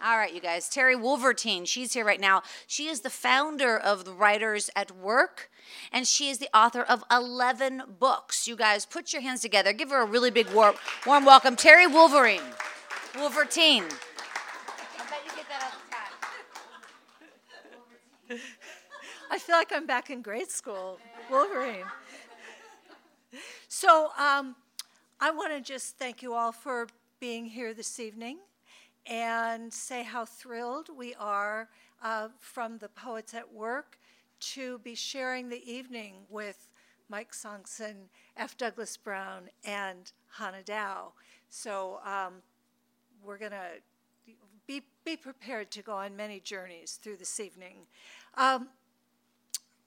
All right, you guys. Terry Wolvertine, she's here right now. She is the founder of the Writers at Work, and she is the author of 11 books. You guys, put your hands together. Give her a really big warm, warm welcome. Terry Wolverine. Wolvertine. I bet you get that all the time. I feel like I'm back in grade school. Wolverine. So um, I want to just thank you all for being here this evening and say how thrilled we are uh, from the Poets at Work to be sharing the evening with Mike Sonksen, F. Douglas Brown, and Hannah Dow. So um, we're going to be, be prepared to go on many journeys through this evening. Um,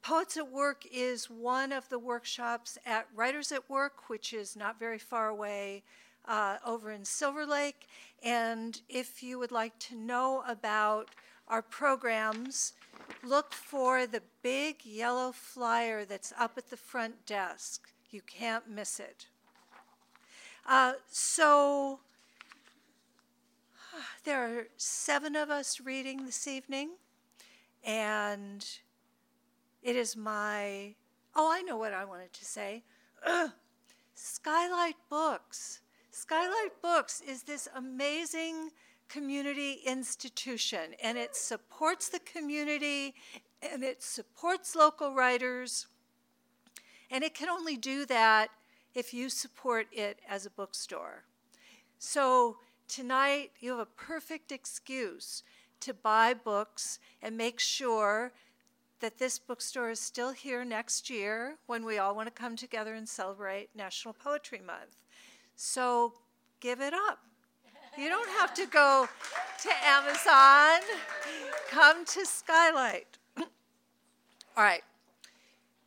Poets at Work is one of the workshops at Writers at Work, which is not very far away uh, over in Silver Lake. And if you would like to know about our programs, look for the big yellow flyer that's up at the front desk. You can't miss it. Uh, so, there are seven of us reading this evening, and it is my. Oh, I know what I wanted to say. Skylight Books Skylight Books is this amazing community institution, and it supports the community and it supports local writers. And it can only do that if you support it as a bookstore. So tonight, you have a perfect excuse to buy books and make sure that this bookstore is still here next year when we all want to come together and celebrate National Poetry Month. So give it up. You don't have to go to Amazon. Come to Skylight. All right.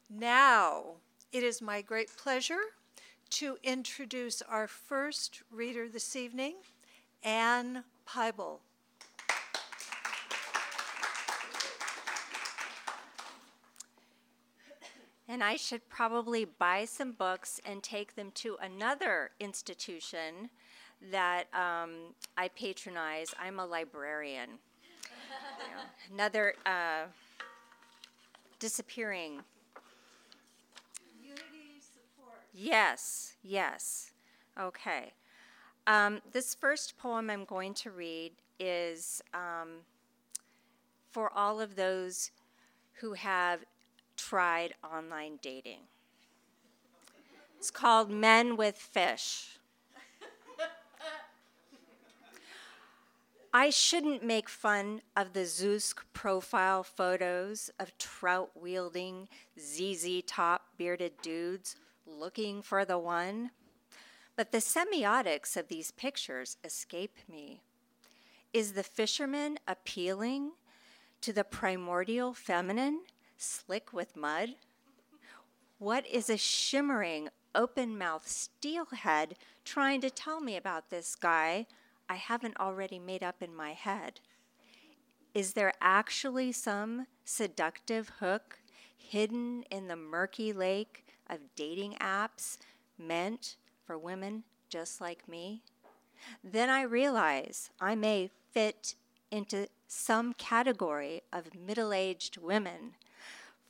Now, it is my great pleasure to introduce our first reader this evening, Anne Peibel. And I should probably buy some books and take them to another institution that um, I patronize. I'm a librarian. you know, another uh, disappearing. Community support. Yes, yes. Okay. Um, this first poem I'm going to read is um, for all of those who have tried online dating. It's called Men with Fish. I shouldn't make fun of the Zoosk profile photos of trout wielding, ZZ top bearded dudes looking for the one, but the semiotics of these pictures escape me. Is the fisherman appealing to the primordial feminine slick with mud? What is a shimmering, open mouthed steelhead trying to tell me about this guy I haven't already made up in my head? Is there actually some seductive hook hidden in the murky lake of dating apps meant for women just like me? Then I realize I may fit into some category of middle aged women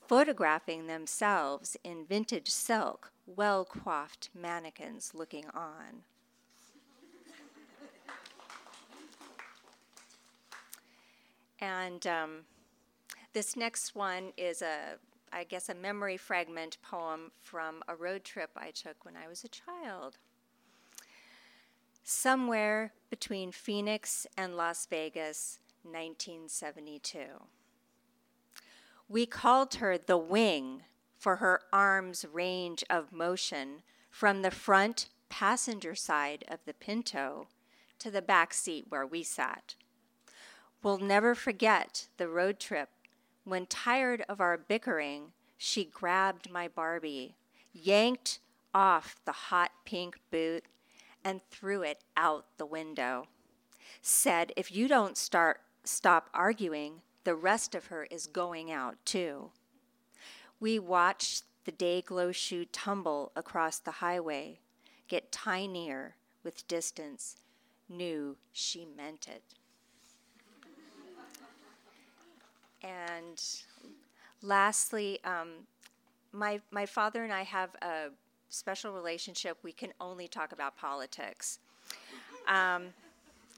photographing themselves in vintage silk, well coiffed mannequins looking on. and um, this next one is a, I guess, a memory fragment poem from a road trip I took when I was a child. Somewhere between Phoenix and Las Vegas, 1972. We called her the wing for her arm's range of motion from the front passenger side of the Pinto to the back seat where we sat. We'll never forget the road trip When tired of our bickering, she grabbed my Barbie, yanked off the hot pink boot, and threw it out the window. Said, If you don't start, stop arguing, the rest of her is going out too. We watched the day glow shoe tumble across the highway, get tinier with distance, knew she meant it. and lastly, um, my, my father and I have a special relationship. We can only talk about politics. Um,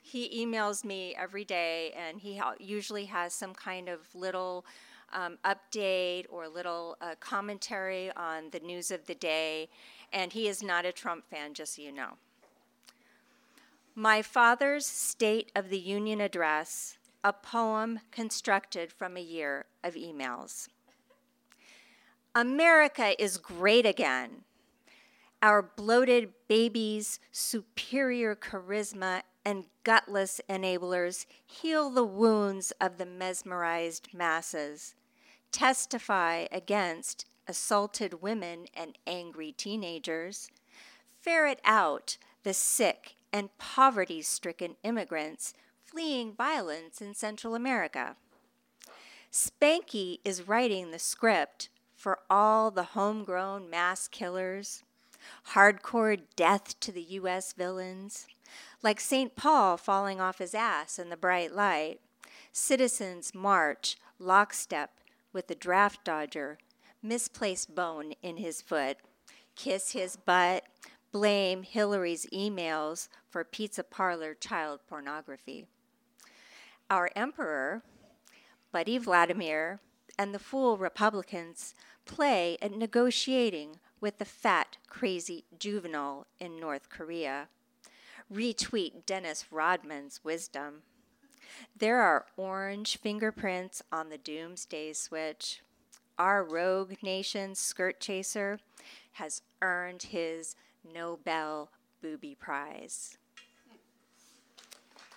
he emails me every day, and he ha- usually has some kind of little um, update or little uh, commentary on the news of the day. And he is not a Trump fan, just so you know. My father's State of the Union address, a poem constructed from a year of emails. America is great again. Our bloated babies' superior charisma and gutless enablers heal the wounds of the mesmerized masses, testify against assaulted women and angry teenagers, ferret out the sick and poverty stricken immigrants fleeing violence in Central America. Spanky is writing the script for all the homegrown mass killers, hardcore death to the U.S. villains, like St. Paul falling off his ass in the bright light, citizens march lockstep with the draft dodger, misplaced bone in his foot, kiss his butt, blame Hillary's emails for pizza parlor child pornography. Our emperor, Buddy Vladimir, and the fool Republicans play at negotiating with the fat, crazy juvenile in North Korea retweet Dennis Rodman's wisdom. There are orange fingerprints on the doomsday switch. Our rogue nation's skirt chaser has earned his Nobel Booby Prize.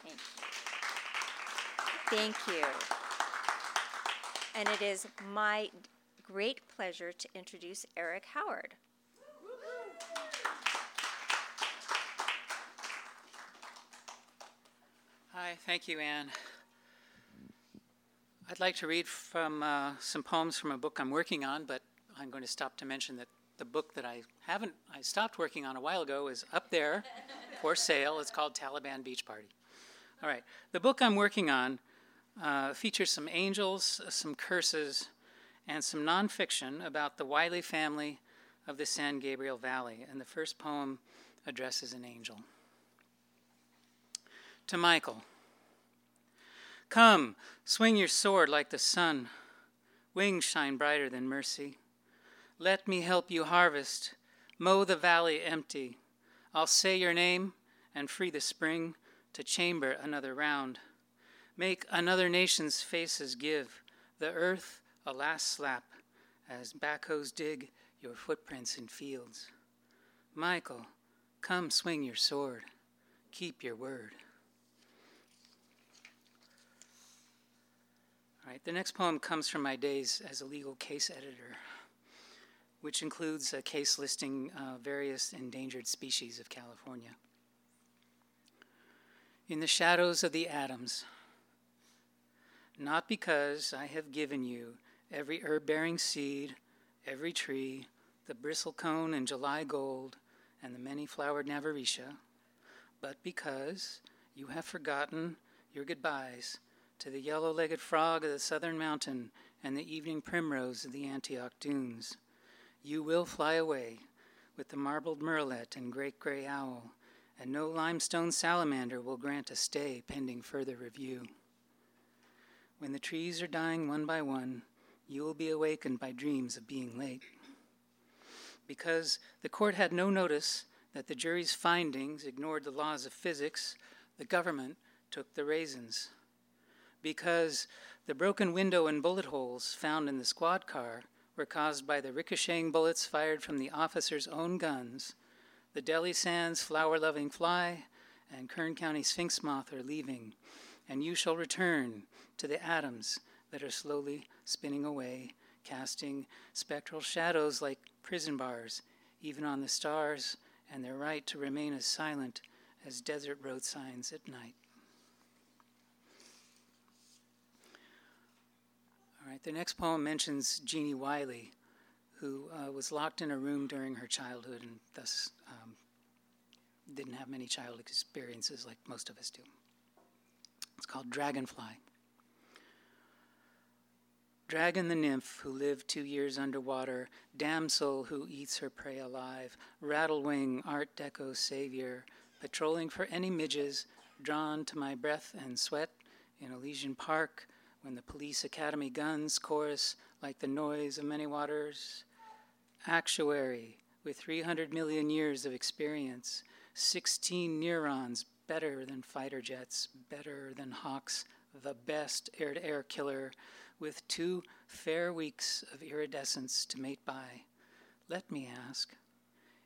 Thank you. Thank you. And it is my great pleasure to introduce Eric Howard. Hi, thank you, Anne. I'd like to read from uh, some poems from a book I'm working on, but I'm going to stop to mention that the book that I haven't, I stopped working on a while ago is up there for sale. It's called Taliban Beach Party. All right, the book I'm working on uh, features some angels, some curses, and some nonfiction about the Wiley family of the San Gabriel Valley. And the first poem addresses an angel. To Michael. Come, swing your sword like the sun. Wings shine brighter than mercy. Let me help you harvest, mow the valley empty. I'll say your name and free the spring to chamber another round. Make another nation's faces give the earth a last slap as backhoes dig your footprints in fields. Michael, come swing your sword. Keep your word. Right, the next poem comes from my days as a legal case editor, which includes a case listing uh, various endangered species of California. In the shadows of the Adams, not because I have given you every herb bearing seed, every tree, the bristlecone and July gold, and the many flowered Navarretia, but because you have forgotten your goodbyes to the yellow legged frog of the southern mountain and the evening primrose of the Antioch dunes. You will fly away with the marbled murrelet and great gray owl, and no limestone salamander will grant a stay pending further review. When the trees are dying one by one, you will be awakened by dreams of being late. Because the court had no notice that the jury's findings ignored the laws of physics, the government took the raisins because the broken window and bullet holes found in the squad car were caused by the ricocheting bullets fired from the officer's own guns. The Delhi Sands flower loving fly and Kern County sphinx moth are leaving, and you shall return to the atoms that are slowly spinning away, casting spectral shadows like prison bars, even on the stars, and their right to remain as silent as desert road signs at night. The next poem mentions Genie Wiley, who uh, was locked in a room during her childhood and thus um, didn't have many child experiences like most of us do. It's called Dragonfly. Dragon the nymph who lived two years underwater, damsel who eats her prey alive, rattlewing art deco savior, patrolling for any midges, drawn to my breath and sweat in Elysian Park when the police academy guns chorus like the noise of many waters. Actuary with 300 million years of experience, 16 neurons better than fighter jets, better than hawks, the best air to air killer with two fair weeks of iridescence to mate by, let me ask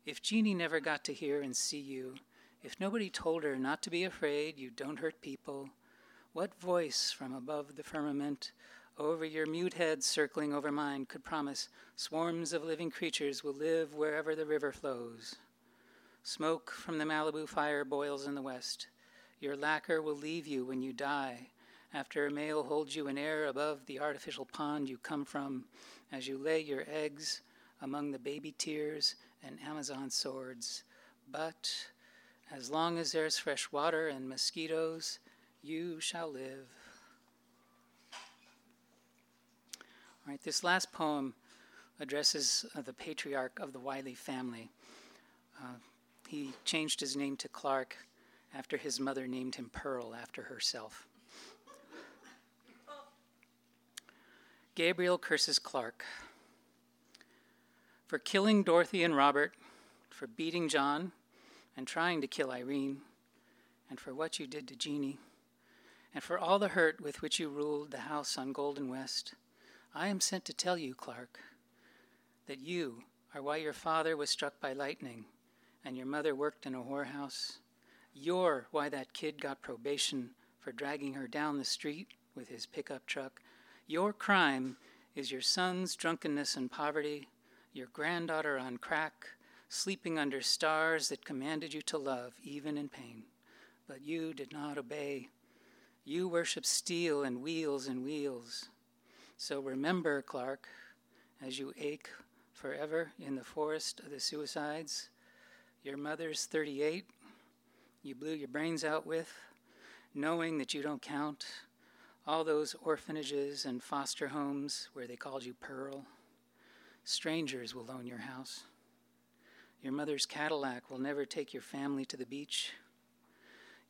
if Genie never got to hear and see you, if nobody told her not to be afraid, you don't hurt people, what voice from above the firmament over your mute head circling over mine could promise swarms of living creatures will live wherever the river flows? Smoke from the Malibu fire boils in the west. Your lacquer will leave you when you die after a male holds you in air above the artificial pond you come from, as you lay your eggs among the baby tears and Amazon swords. But as long as there's fresh water and mosquitoes, you shall live. All right, this last poem addresses uh, the patriarch of the Wiley family. Uh, he changed his name to Clark after his mother named him Pearl after herself. Gabriel curses Clark for killing Dorothy and Robert, for beating John and trying to kill Irene, and for what you did to Genie, and for all the hurt with which you ruled the house on Golden West. I am sent to tell you, Clark, that you are why your father was struck by lightning and your mother worked in a whorehouse. You're why that kid got probation for dragging her down the street with his pickup truck your crime is your son's drunkenness and poverty, your granddaughter on crack, sleeping under stars that commanded you to love, even in pain. But you did not obey. You worship steel and wheels and wheels. So remember, Clark, as you ache forever in the forest of the suicides, your mother's 38, you blew your brains out with, knowing that you don't count all those orphanages and foster homes where they called you Pearl. Strangers will own your house. Your mother's Cadillac will never take your family to the beach.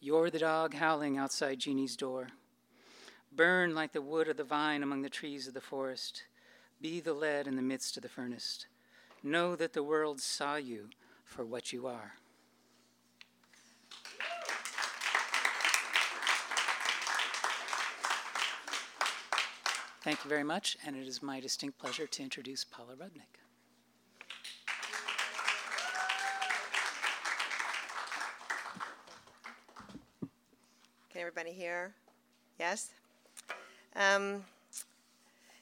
You're the dog howling outside Genie's door. Burn like the wood of the vine among the trees of the forest. Be the lead in the midst of the furnace. Know that the world saw you for what you are. Thank you very much, and it is my distinct pleasure to introduce Paula Rudnick. Everybody here? Yes? Um,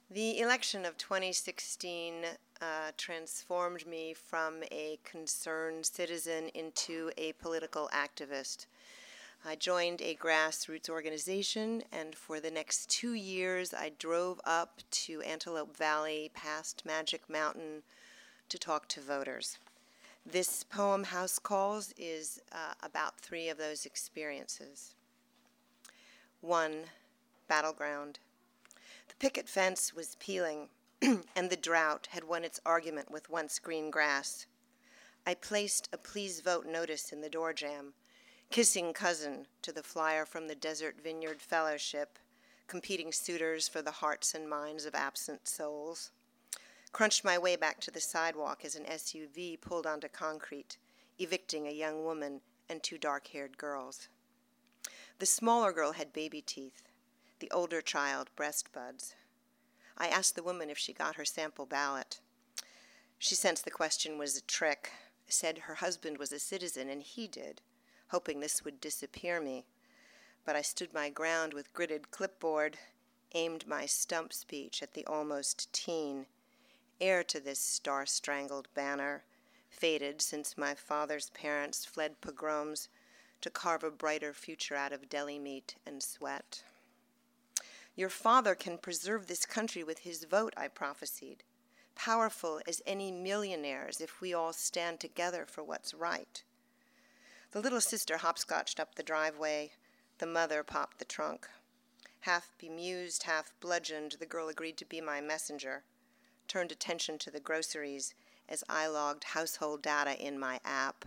the election of 2016 uh, transformed me from a concerned citizen into a political activist. I joined a grassroots organization, and for the next two years, I drove up to Antelope Valley past Magic Mountain to talk to voters. This poem, House Calls, is uh, about three of those experiences. One, battleground. The picket fence was peeling, and the drought had won its argument with once green grass. I placed a please vote notice in the door jamb kissing cousin to the flyer from the Desert Vineyard Fellowship, competing suitors for the hearts and minds of absent souls. Crunched my way back to the sidewalk as an SUV pulled onto concrete, evicting a young woman and two dark haired girls. The smaller girl had baby teeth, the older child breast buds. I asked the woman if she got her sample ballot. She sensed the question was a trick, said her husband was a citizen and he did hoping this would disappear me. But I stood my ground with gritted clipboard. aimed my stump speech at the almost teen, heir to this star strangled banner, faded since my father's parents fled pogroms to carve a brighter future out of deli meat and sweat. Your father can preserve this country with his vote, I prophesied, powerful as any millionaires if we all stand together for what's right. The little sister hopscotched up the driveway. The mother popped the trunk. Half bemused, half bludgeoned, the girl agreed to be my messenger, turned attention to the groceries as I logged household data in my app,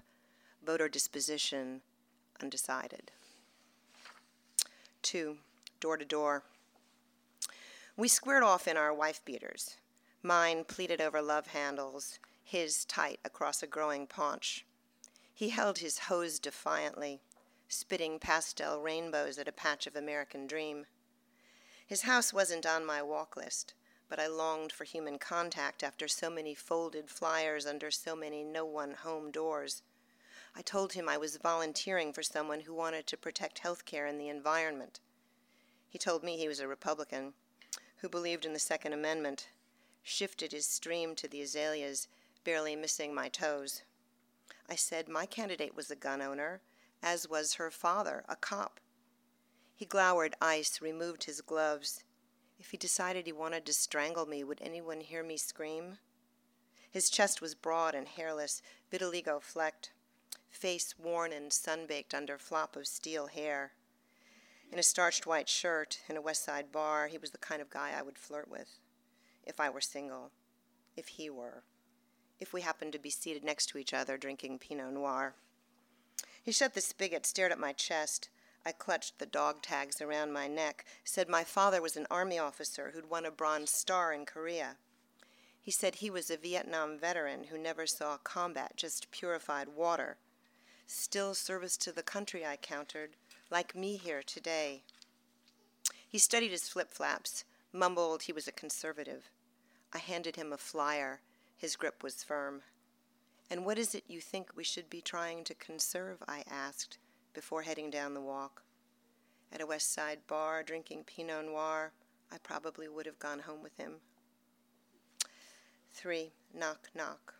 voter disposition undecided. Two, door to door. We squared off in our wife beaters. Mine pleated over love handles, his tight across a growing paunch. He held his hose defiantly, spitting pastel rainbows at a patch of American dream. His house wasn't on my walk list, but I longed for human contact after so many folded flyers under so many no one home doors. I told him I was volunteering for someone who wanted to protect health care and the environment. He told me he was a Republican who believed in the Second Amendment, shifted his stream to the azaleas, barely missing my toes. I said my candidate was a gun owner, as was her father, a cop. He glowered ice, removed his gloves. If he decided he wanted to strangle me, would anyone hear me scream? His chest was broad and hairless, vitiligo flecked, face worn and sunbaked under flop of steel hair. In a starched white shirt, in a West Side bar, he was the kind of guy I would flirt with, if I were single, if he were, if we happened to be seated next to each other drinking Pinot Noir. He shut the spigot, stared at my chest. I clutched the dog tags around my neck, said my father was an army officer who'd won a Bronze Star in Korea. He said he was a Vietnam veteran who never saw combat, just purified water. Still service to the country, I countered, like me here today. He studied his flip flaps, mumbled he was a conservative. I handed him a flyer. His grip was firm. And what is it you think we should be trying to conserve? I asked before heading down the walk. At a West Side bar, drinking Pinot Noir, I probably would have gone home with him. Three, knock, knock.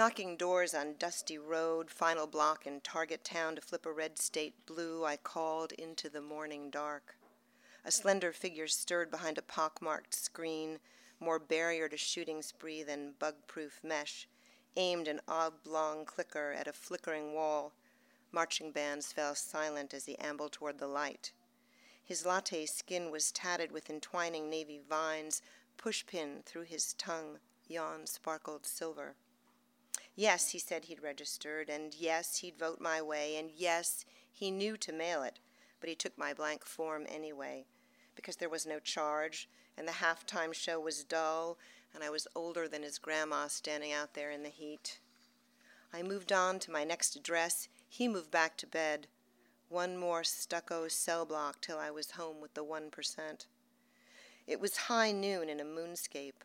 Knocking doors on dusty road, final block in Target Town to flip a red state blue, I called into the morning dark. A slender figure stirred behind a pockmarked screen, more barrier to shooting spree than bug proof mesh, aimed an oblong clicker at a flickering wall. Marching bands fell silent as he ambled toward the light. His latte skin was tatted with entwining navy vines, pushpin through his tongue, yawn sparkled silver. Yes, he said he'd registered, and yes, he'd vote my way, and yes, he knew to mail it, but he took my blank form anyway, because there was no charge, and the halftime show was dull, and I was older than his grandma standing out there in the heat. I moved on to my next address. He moved back to bed. One more stucco cell block till I was home with the 1%. It was high noon in a moonscape.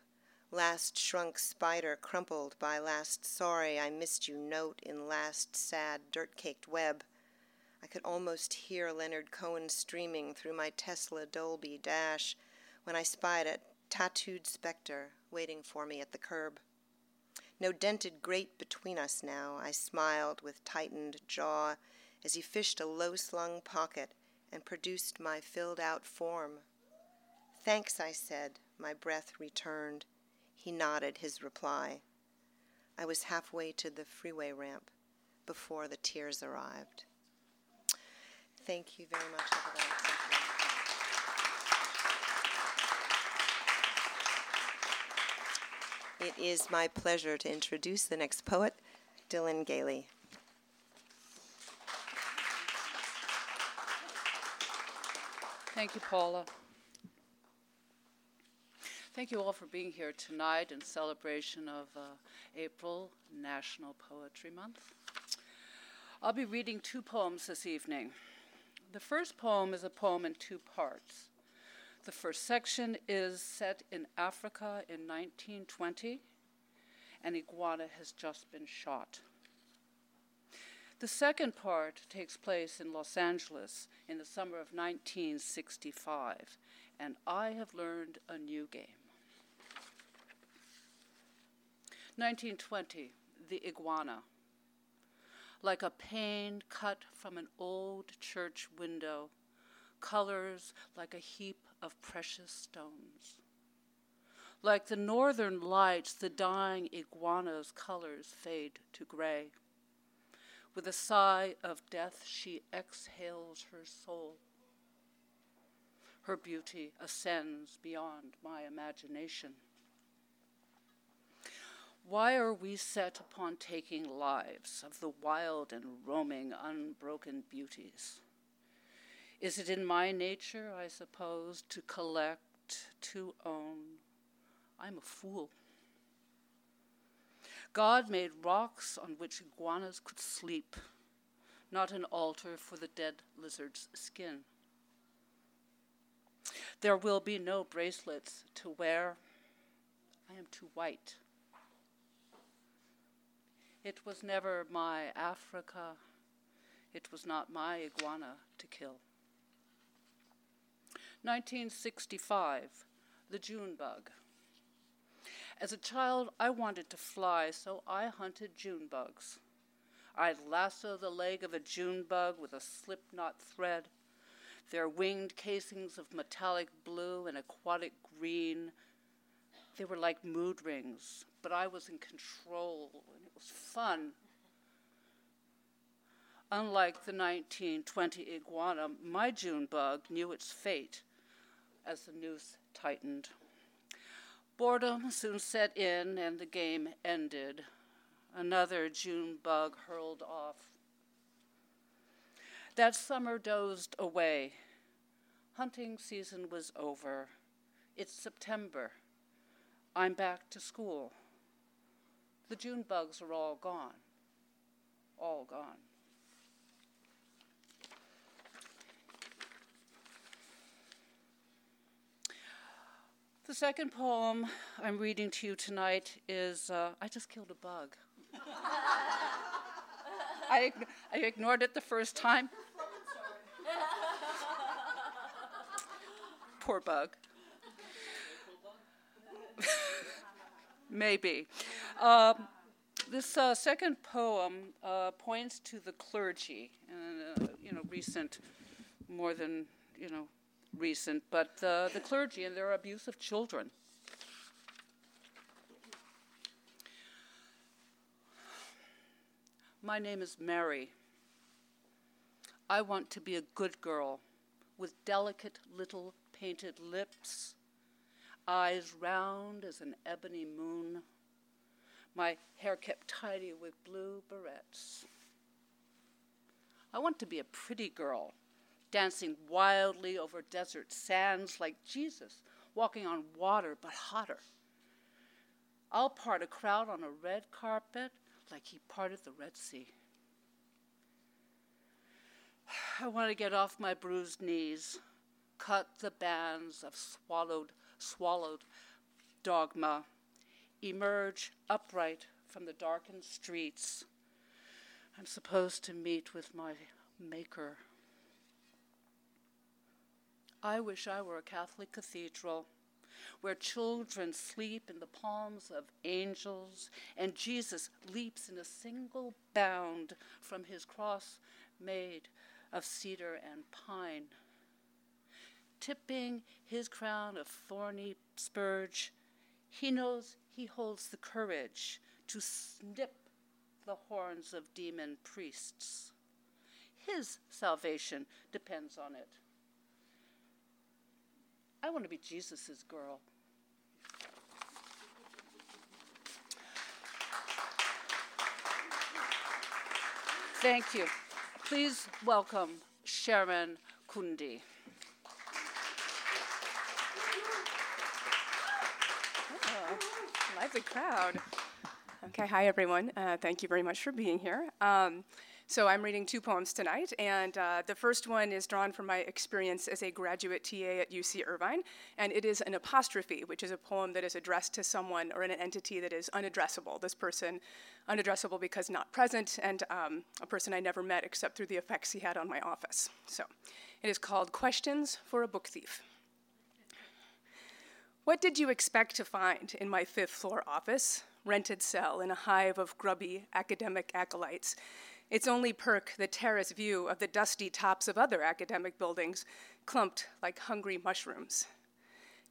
Last shrunk spider crumpled by last sorry I missed you note in last sad dirt caked web. I could almost hear Leonard Cohen streaming through my Tesla Dolby dash when I spied a tattooed specter waiting for me at the curb. No dented grate between us now, I smiled with tightened jaw as he fished a low slung pocket and produced my filled out form. Thanks, I said, my breath returned. He nodded his reply. I was halfway to the freeway ramp before the tears arrived. Thank you very much, everybody. It is my pleasure to introduce the next poet, Dylan Gailey. Thank you, Paula. Thank you all for being here tonight in celebration of uh, April National Poetry Month. I'll be reading two poems this evening. The first poem is a poem in two parts. The first section is set in Africa in 1920. An iguana has just been shot. The second part takes place in Los Angeles in the summer of 1965, and I have learned a new game. 1920, The Iguana. Like a pane cut from an old church window, colors like a heap of precious stones. Like the northern lights, the dying iguana's colors fade to gray. With a sigh of death, she exhales her soul. Her beauty ascends beyond my imagination. Why are we set upon taking lives of the wild and roaming, unbroken beauties? Is it in my nature, I suppose, to collect, to own? I'm a fool. God made rocks on which iguanas could sleep, not an altar for the dead lizard's skin. There will be no bracelets to wear. I am too white. It was never my Africa. It was not my iguana to kill. 1965, the June bug. As a child, I wanted to fly, so I hunted June bugs. I'd lasso the leg of a June bug with a slip knot thread. Their winged casings of metallic blue and aquatic green. They were like mood rings, but I was in control, and was fun. Unlike the 1920 iguana, my June bug knew its fate as the noose tightened. Boredom soon set in, and the game ended. Another June bug hurled off. That summer dozed away. Hunting season was over. It's September. I'm back to school. The June bugs are all gone. All gone. The second poem I'm reading to you tonight is uh, I Just Killed a Bug. I, I ignored it the first time. Poor bug. Maybe. Um, this uh, second poem uh, points to the clergy, and uh, you know, recent, more than you know, recent, but the clergy and their abuse of children. My name is Mary. I want to be a good girl with delicate little painted lips, eyes round as an ebony moon, my hair kept tidy with blue barrettes. I want to be a pretty girl dancing wildly over desert sands like Jesus, walking on water but hotter. I'll part a crowd on a red carpet like he parted the Red Sea. I want to get off my bruised knees, cut the bands of swallowed, swallowed dogma, emerge upright from the darkened streets. I'm supposed to meet with my Maker. I wish I were a Catholic cathedral where children sleep in the palms of angels and Jesus leaps in a single bound from his cross made of cedar and pine. Tipping his crown of thorny spurge, he knows he holds the courage to snip the horns of demon priests. His salvation depends on it. I want to be Jesus' girl. Thank you. Please welcome Sharon Kundi. Oh, lively crowd. Okay, hi everyone. Uh, thank you very much for being here. Um, so I'm reading two poems tonight, and uh, the first one is drawn from my experience as a graduate TA at UC Irvine, and it is an apostrophe, which is a poem that is addressed to someone or an entity that is unaddressable. This person, unaddressable because not present, and um, a person I never met except through the effects he had on my office. So it is called Questions for a Book Thief. What did you expect to find in my fifth floor office? Rented cell in a hive of grubby academic acolytes. Its only perk, the terrace view of the dusty tops of other academic buildings, clumped like hungry mushrooms.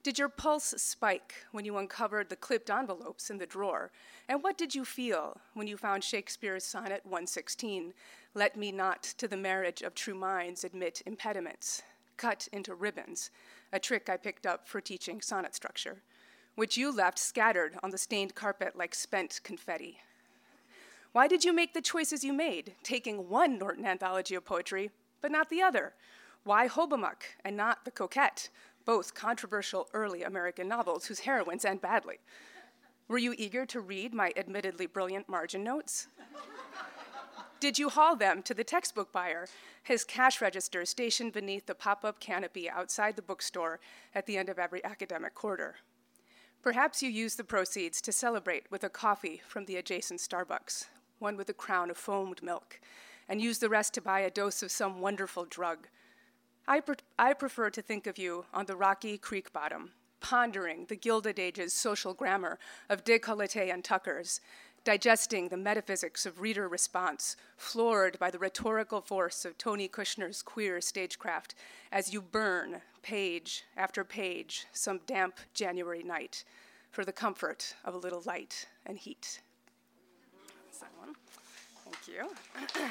Did your pulse spike when you uncovered the clipped envelopes in the drawer? And what did you feel when you found Shakespeare's Sonnet 116, Let me not to the marriage of true minds admit impediments, cut into ribbons, a trick I picked up for teaching sonnet structure, which you left scattered on the stained carpet like spent confetti? Why did you make the choices you made, taking one Norton anthology of poetry, but not the other? Why Hobomok and not The Coquette, both controversial early American novels whose heroines end badly. Were you eager to read my admittedly brilliant margin notes? Did you haul them to the textbook buyer, his cash register stationed beneath the pop up canopy outside the bookstore at the end of every academic quarter? Perhaps you used the proceeds to celebrate with a coffee from the adjacent Starbucks, one with a crown of foamed milk, and use the rest to buy a dose of some wonderful drug I, pre- I prefer to think of you on the rocky creek bottom, pondering the Gilded Age's social grammar of décolleté and tuckers, digesting the metaphysics of reader response, floored by the rhetorical force of Tony Kushner's queer stagecraft, as you burn page after page some damp January night for the comfort of a little light and heat. That one, Thank you.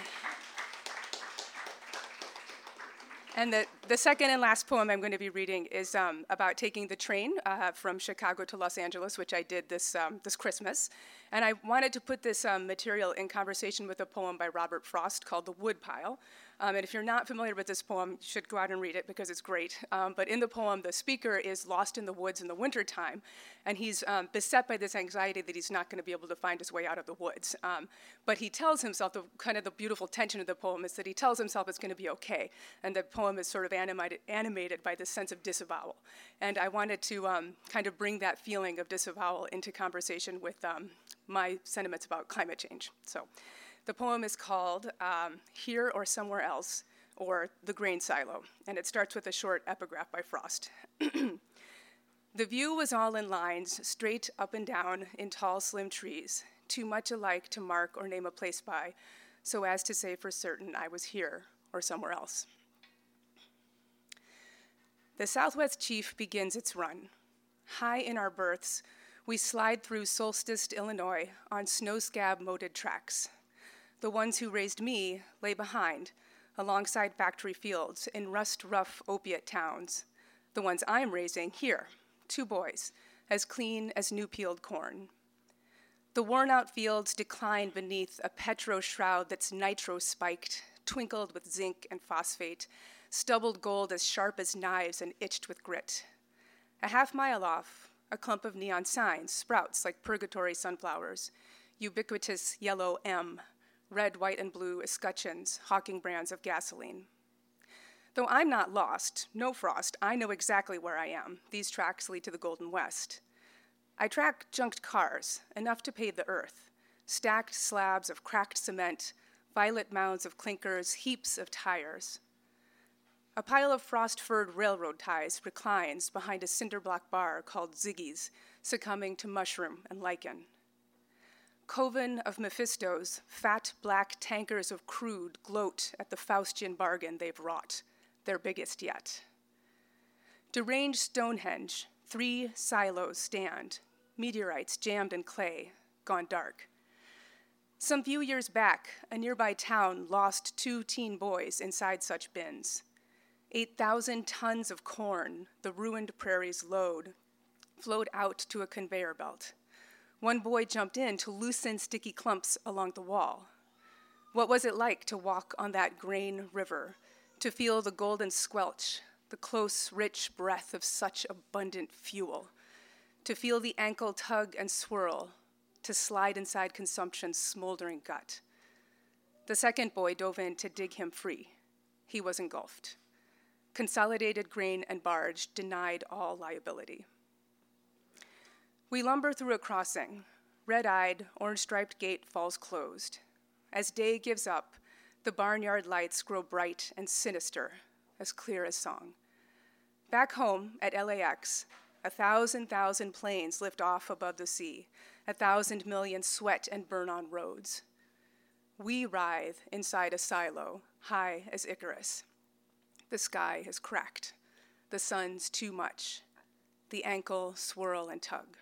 And the, the second and last poem I'm going to be reading is um, about taking the train uh, from Chicago to Los Angeles, which I did this, um, this Christmas. And I wanted to put this um, material in conversation with a poem by Robert Frost called The Woodpile. Um, and if you're not familiar with this poem, you should go out and read it because it's great. Um, but in the poem, the speaker is lost in the woods in the wintertime, and he's um, beset by this anxiety that he's not going to be able to find his way out of the woods. Um, but he tells himself, the kind of the beautiful tension of the poem is that he tells himself it's going to be okay. And the poem is sort of animated, animated by this sense of disavowal. And I wanted to um, kind of bring that feeling of disavowal into conversation with um, my sentiments about climate change. So. The poem is called um, Here or Somewhere Else, or The Grain Silo, and it starts with a short epigraph by Frost. the view was all in lines, straight up and down in tall, slim trees, too much alike to mark or name a place by, so as to say for certain I was here or somewhere else. The Southwest Chief begins its run. High in our berths, we slide through solsticed Illinois on snow scab moated tracks. The ones who raised me lay behind, alongside factory fields in rust rough opiate towns. The ones I'm raising here, two boys, as clean as new peeled corn. The worn out fields decline beneath a petro shroud that's nitro spiked, twinkled with zinc and phosphate, stubbled gold as sharp as knives and itched with grit. A half mile off, a clump of neon signs sprouts like purgatory sunflowers, ubiquitous yellow M red, white, and blue escutcheons, hawking brands of gasoline. Though I'm not lost, no frost, I know exactly where I am. These tracks lead to the Golden West. I track junked cars, enough to pave the earth, stacked slabs of cracked cement, violet mounds of clinkers, heaps of tires. A pile of frost furred railroad ties reclines behind a cinder block bar called Ziggy's, succumbing to mushroom and lichen coven of Mephistos, fat black tankers of crude gloat at the Faustian bargain they've wrought, their biggest yet. Deranged Stonehenge, three silos stand, meteorites jammed in clay, gone dark. Some few years back, a nearby town lost two teen boys inside such bins. 8,000 tons of corn, the ruined prairie's load, flowed out to a conveyor belt. One boy jumped in to loosen sticky clumps along the wall. What was it like to walk on that grain river, to feel the golden squelch, the close, rich breath of such abundant fuel, to feel the ankle tug and swirl, to slide inside consumption's smoldering gut? The second boy dove in to dig him free. He was engulfed. Consolidated Grain and Barge denied all liability. We lumber through a crossing. Red eyed, orange striped gate falls closed. As day gives up, the barnyard lights grow bright and sinister, as clear as song. Back home at LAX, A thousand thousand planes lift off above the sea. A thousand million sweat and burn on roads. We writhe inside a silo, high as Icarus. The sky has cracked. The sun's too much. The ankle swirl and tug.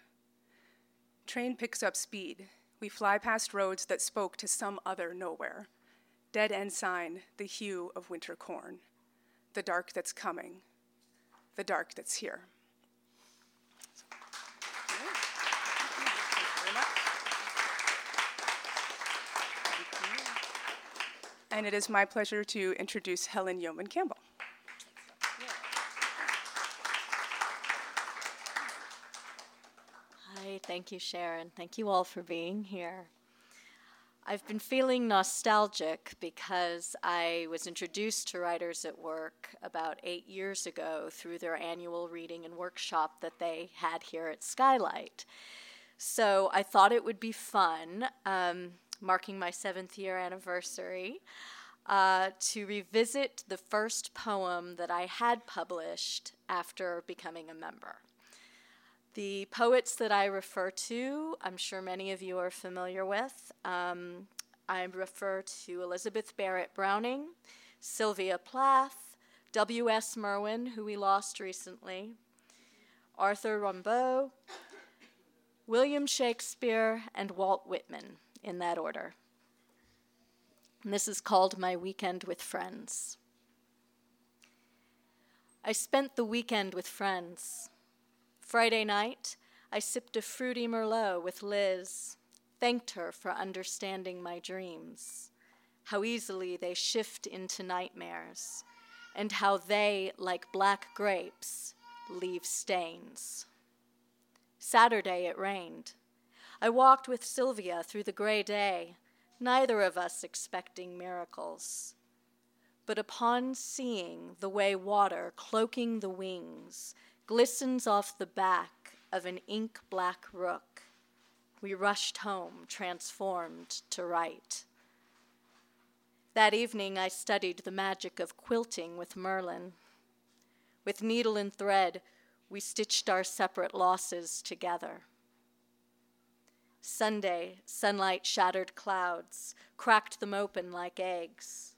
Train picks up speed. We fly past roads that spoke to some other nowhere. Dead end sign, the hue of winter corn. The dark that's coming. The dark that's here. And it is my pleasure to introduce Helen Yeoman Campbell. Hi, thank you, Sharon. Thank you all for being here. I've been feeling nostalgic because I was introduced to Writers at Work about eight years ago through their annual reading and workshop that they had here at Skylight. So I thought it would be fun, um, marking my seventh year anniversary, uh, to revisit the first poem that I had published after becoming a member. The poets that I refer to, I'm sure many of you are familiar with. Um, I refer to Elizabeth Barrett Browning, Sylvia Plath, W.S. Merwin, who we lost recently, Arthur Rimbaud, William Shakespeare, and Walt Whitman, in that order. And this is called My Weekend with Friends. I spent the weekend with friends. Friday night, I sipped a fruity Merlot with Liz, thanked her for understanding my dreams, how easily they shift into nightmares, and how they, like black grapes, leave stains. Saturday, it rained. I walked with Sylvia through the gray day, neither of us expecting miracles. But upon seeing the way water cloaking the wings, glistens off the back of an ink black rook. We rushed home, transformed to write. That evening, I studied the magic of quilting with Merwin. With needle and thread, we stitched our separate losses together. Sunday, sunlight shattered clouds, cracked them open like eggs.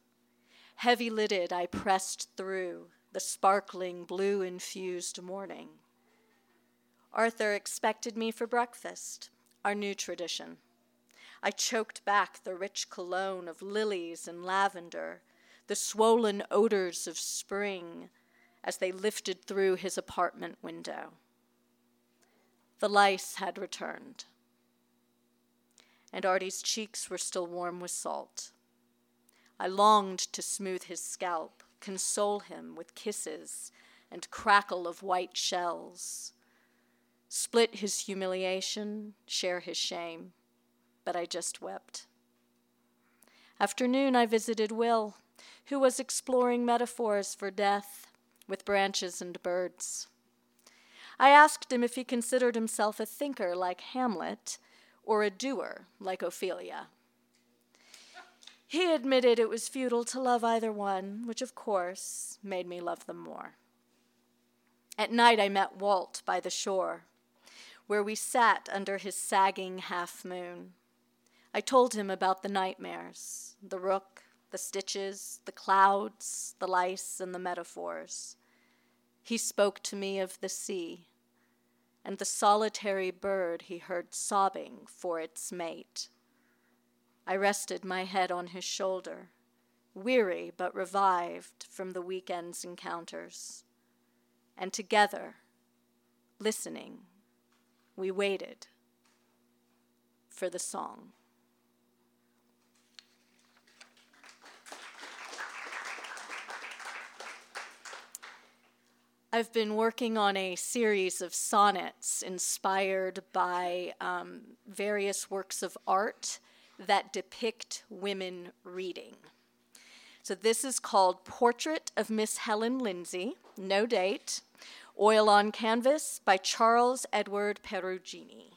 Heavy lidded, I pressed through, the sparkling blue infused morning. Arthur expected me for breakfast, our new tradition. I choked back the rich cologne of lilies and lavender, the swollen odors of spring as they lifted through his apartment window. The lice had returned, and Artie's cheeks were still warm with salt. I longed to smooth his scalp, console him with kisses and crackle of white shells, split his humiliation, share his shame, but I just wept. Afternoon, I visited Will, who was exploring metaphors for death with branches and birds. I asked him if he considered himself a thinker like Hamlet or a doer like Ophelia. He admitted it was futile to love either one, which of course made me love them more. At night, I met Walt by the shore, where we sat under his sagging half moon. I told him about the nightmares, the rook, the stitches, the clouds, the lice, and the metaphors. He spoke to me of the sea and the solitary bird he heard sobbing for its mate. I rested my head on his shoulder, weary but revived from the weekend's encounters. And together, listening, we waited for the song. I've been working on a series of sonnets inspired by um, various works of art that depict women reading. So this is called Portrait of Miss Helen Lindsay, no date, oil on canvas by Charles Edward Perugini.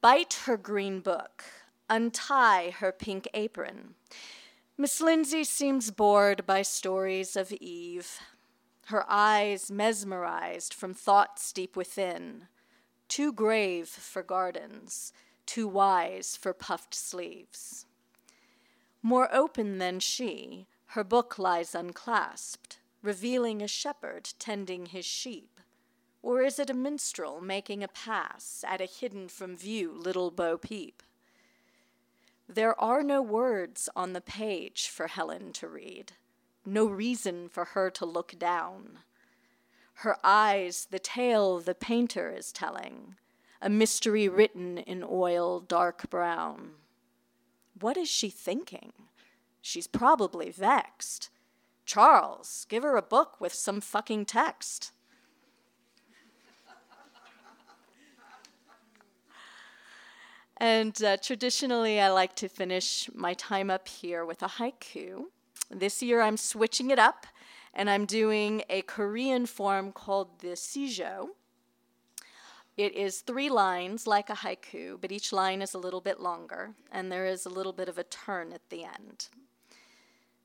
Bite her green book, untie her pink apron. Miss Lindsay seems bored by stories of Eve. her eyes mesmerized from thoughts deep within, too grave for gardens, too wise for puffed sleeves. More open than she, her book lies unclasped, revealing a shepherd tending his sheep. Or is it a minstrel making a pass at a hidden from view little Bo Peep? There are no words on the page for Helen to read, no reason for her to look down. Her eyes, the tale the painter is telling, a mystery written in oil dark brown. What is she thinking? She's probably vexed. Charles, give her a book with some fucking text. And uh, traditionally, I like to finish my time up here with a haiku. This year, I'm switching it up, and I'm doing a Korean form called the sijo. It is three lines like a haiku, but each line is a little bit longer, and there is a little bit of a turn at the end.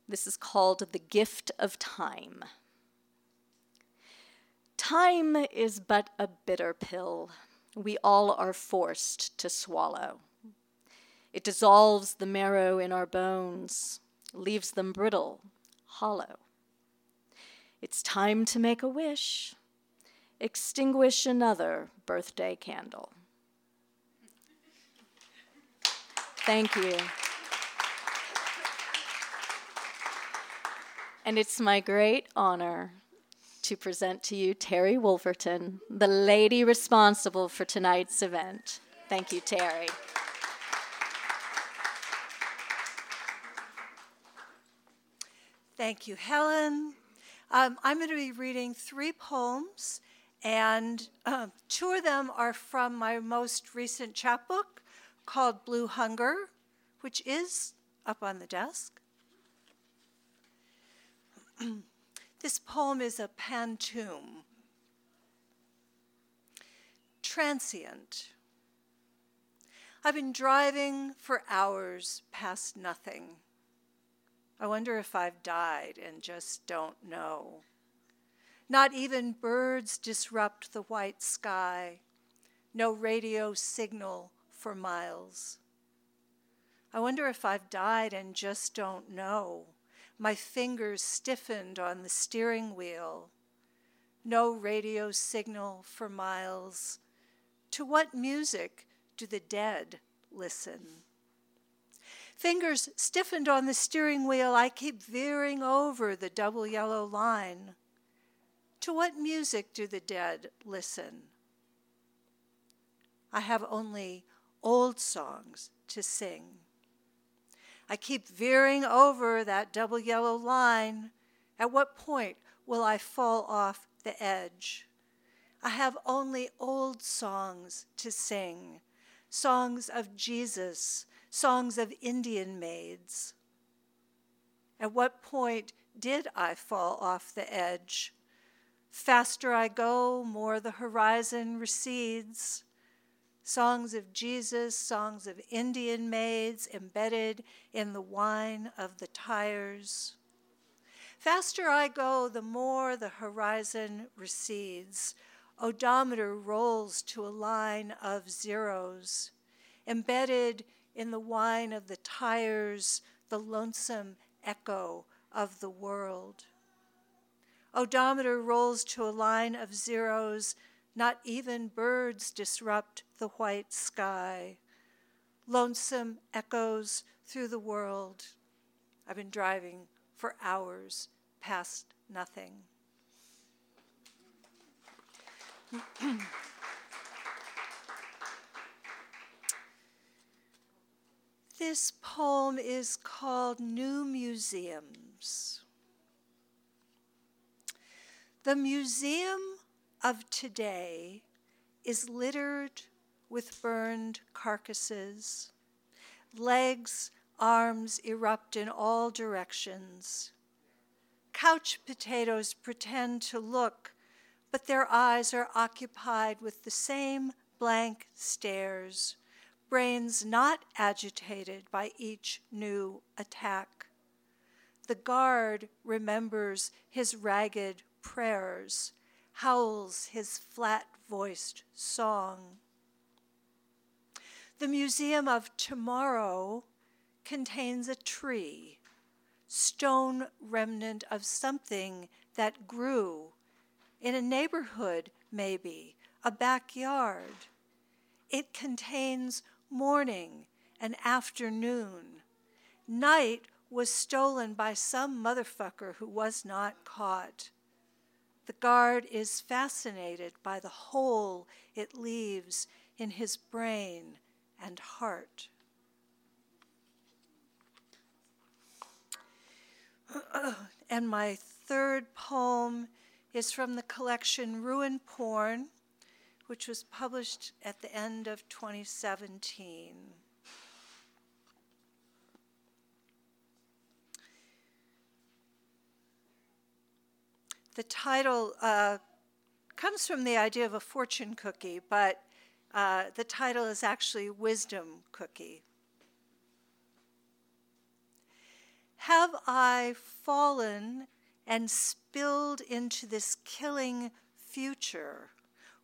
This is called the gift of time. Time is but a bitter pill we all are forced to swallow. It dissolves the marrow in our bones, leaves them brittle, hollow. It's time to make a wish, extinguish another birthday candle. Thank you. And it's my great honor to present to you Terry Wolverton, the lady responsible for tonight's event. Thank you, Terry. Thank you, Helen. Um, I'm going to be reading three poems, and uh, two of them are from my most recent chapbook called Blue Hunger, which is up on the desk. This poem is a pantoum. Transient. I've been driving for hours past nothing. I wonder if I've died and just don't know. Not even birds disrupt the white sky. No radio signal for miles. I wonder if I've died and just don't know my fingers stiffened on the steering wheel. No radio signal for miles. To what music do the dead listen? Fingers stiffened on the steering wheel, I keep veering over the double yellow line. To what music do the dead listen? I have only old songs to sing. I keep veering over that double yellow line. At what point will I fall off the edge? I have only old songs to sing songs of Jesus, songs of Indian maids. At what point did I fall off the edge? Faster I go, more the horizon recedes songs of Jesus, songs of Indian maids embedded in the wine of the tires. Faster I go, the more the horizon recedes. Odometer rolls to a line of zeros. Embedded in the wine of the tires, the lonesome echo of the world. Odometer rolls to a line of zeros not even birds disrupt the white sky. Lonesome echoes through the world. I've been driving for hours past nothing. this poem is called New Museums. The museum of today is littered with burned carcasses. Legs, arms erupt in all directions. Couch potatoes pretend to look, but their eyes are occupied with the same blank stares, brains not agitated by each new attack. The guard remembers his ragged prayers, howls his flat voiced song. The Museum of Tomorrow contains a tree, stone remnant of something that grew in a neighborhood, maybe, a backyard. It contains morning and afternoon. Night was stolen by some motherfucker who was not caught. The guard is fascinated by the hole it leaves in his brain and heart. and my third poem is from the collection Ruin Porn, which was published at the end of 2017. The title uh, comes from the idea of a fortune cookie, but uh, the title is actually Wisdom Cookie. Have I fallen and spilled into this killing future,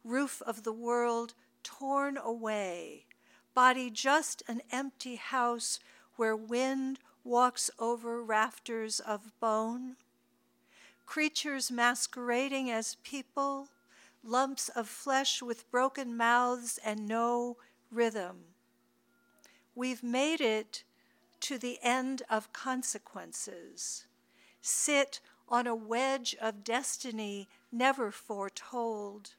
roof of the world torn away, body just an empty house where wind walks over rafters of bone? Creatures masquerading as people, lumps of flesh with broken mouths and no rhythm. We've made it to the end of consequences, sit on a wedge of destiny never foretold.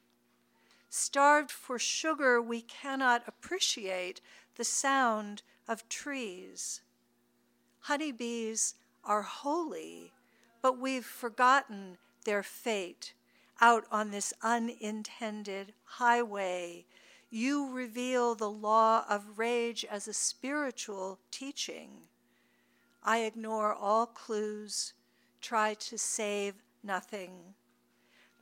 Starved for sugar, we cannot appreciate the sound of trees. Honeybees are holy, but we've forgotten their fate out on this unintended highway you reveal the law of rage as a spiritual teaching. I ignore all clues, try to save nothing.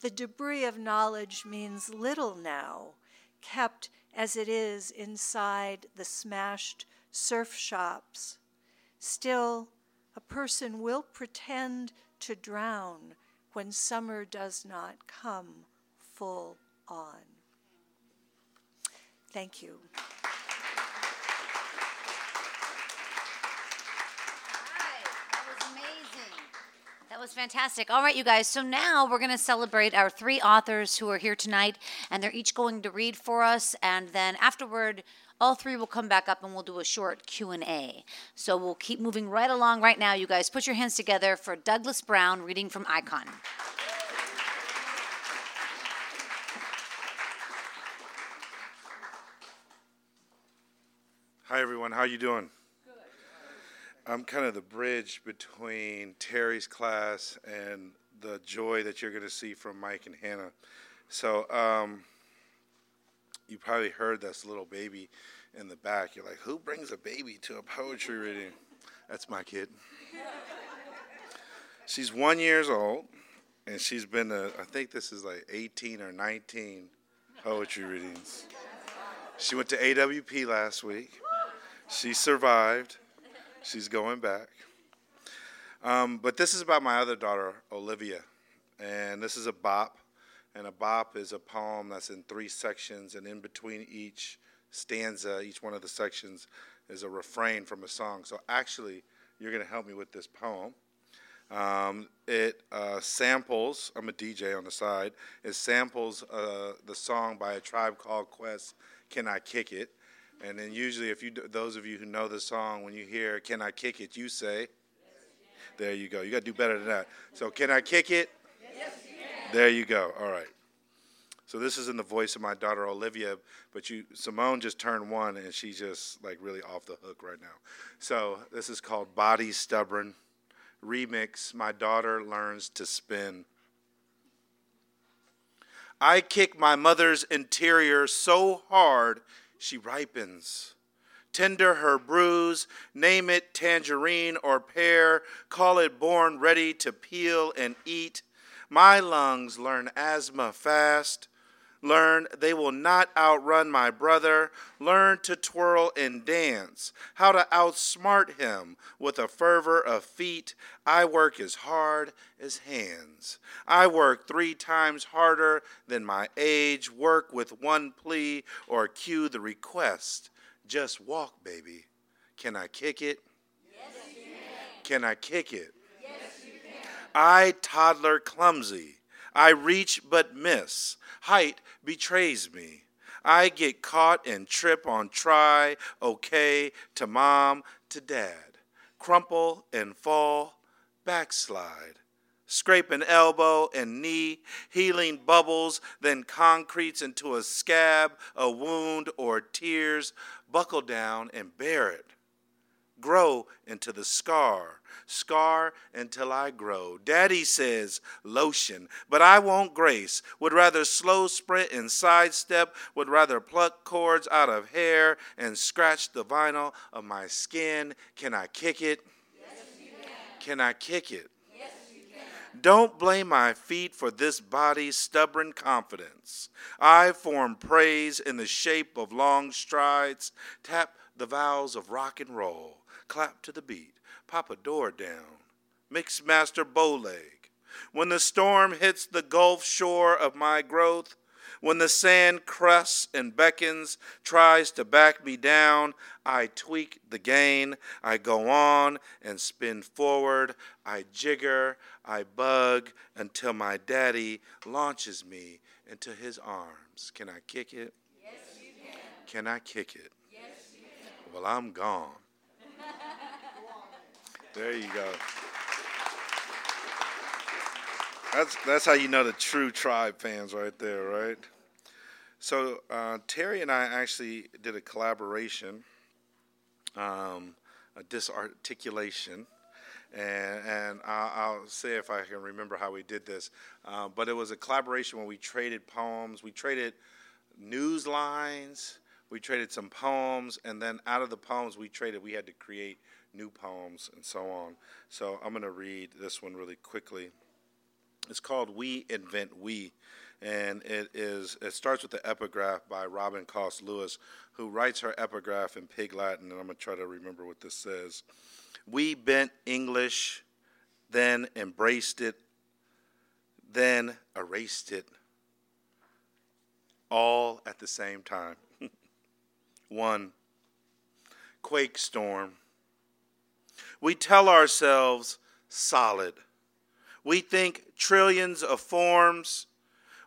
The debris of knowledge means little now, kept as it is inside the smashed surf shops. Still, a person will pretend to drown when summer does not come full on. Thank you. That was fantastic. All right, you guys. So now we're going to celebrate our three authors who are here tonight, and they're each going to read for us. And then afterward, all three will come back up, and we'll do a short Q and A. So we'll keep moving right along. Right now, you guys, put your hands together for Douglas Brown reading from Icon. Hi everyone, how you doing? I'm kind of the bridge between Terry's class and the joy that you're going to see from Mike and Hannah. So, um, you probably heard this little baby in the back. You're like, who brings a baby to a poetry reading? That's my kid. she's one years old, and she's been to, I think this is like 18 or 19 poetry readings. She went to AWP last week. She survived. She's going back. Um, but this is about my other daughter, Olivia. And this is a bop. And a bop is a poem that's in three sections. And in between each stanza, each one of the sections, is a refrain from a song. So actually, you're going to help me with this poem. Um, it uh, samples, I'm a DJ on the side, it samples uh, the song by a tribe called Quest, Can I Kick It? And then usually, if you those of you who know the song, when you hear "Can I kick it," you say, "There you go." You got to do better than that. So, can I kick it? Yes, there you go. All right. So this is in the voice of my daughter Olivia, but you Simone just turned one and she's just like really off the hook right now. So this is called Body Stubborn remix. My daughter learns to spin. I kick my mother's interior so hard she ripens. Tender her bruise, name it tangerine or pear, call it born ready to peel and eat. My lungs learn asthma fast. Learn they will not outrun my brother. Learn to twirl and dance, how to outsmart him with a fervor of feet. I work as hard as hands. I work three times harder than my age. Work with one plea or cue the request. Just walk, baby. Can I kick it? Yes, can. Can I kick it? I, toddler clumsy. I reach but miss. Height betrays me. I get caught and trip on try, okay, to mom, to dad. Crumple and fall, backslide. Scrape an elbow and knee, healing bubbles, then concretes into a scab, a wound, or tears. Buckle down and bear it. Grow into the scar scar until I grow. Daddy says lotion, but I won't grace. Would rather slow sprint and sidestep, would rather pluck cords out of hair and scratch the vinyl of my skin. Can I kick it? Can. I kick it? Don't blame my feet for this body's stubborn confidence. I form praise in the shape of long strides. Tap the vowels of rock and roll. Clap to the beat pop a door down, mix master bowleg. When the storm hits the gulf shore of my growth, when the sand crusts and beckons, tries to back me down, I tweak the gain. I go on and spin forward. I jigger, I bug until my daddy launches me into his arms. Can I kick it? Yes, you can. Can I kick it? Yes, you can. Well, I'm gone. There you go. That's that's how you know the true tribe fans right there, right? So uh, Terry and I actually did a collaboration, um, a disarticulation, and and I'll, I'll, say if I can remember how we did this. Uh, but it was a collaboration where we traded poems, we traded news lines, we traded some poems, and then out of the poems we traded, we had to create new poems, and so on. So I'm going to read this one really quickly. It's called We Invent We, and it is it starts with the epigraph by Robin Coste Lewis, who writes her epigraph in Pig Latin, and I'm going to try to remember what this says. We bent English, then embraced it, then erased it, all at the same time. One, quake storm, we tell ourselves solid. We think trillions of forms.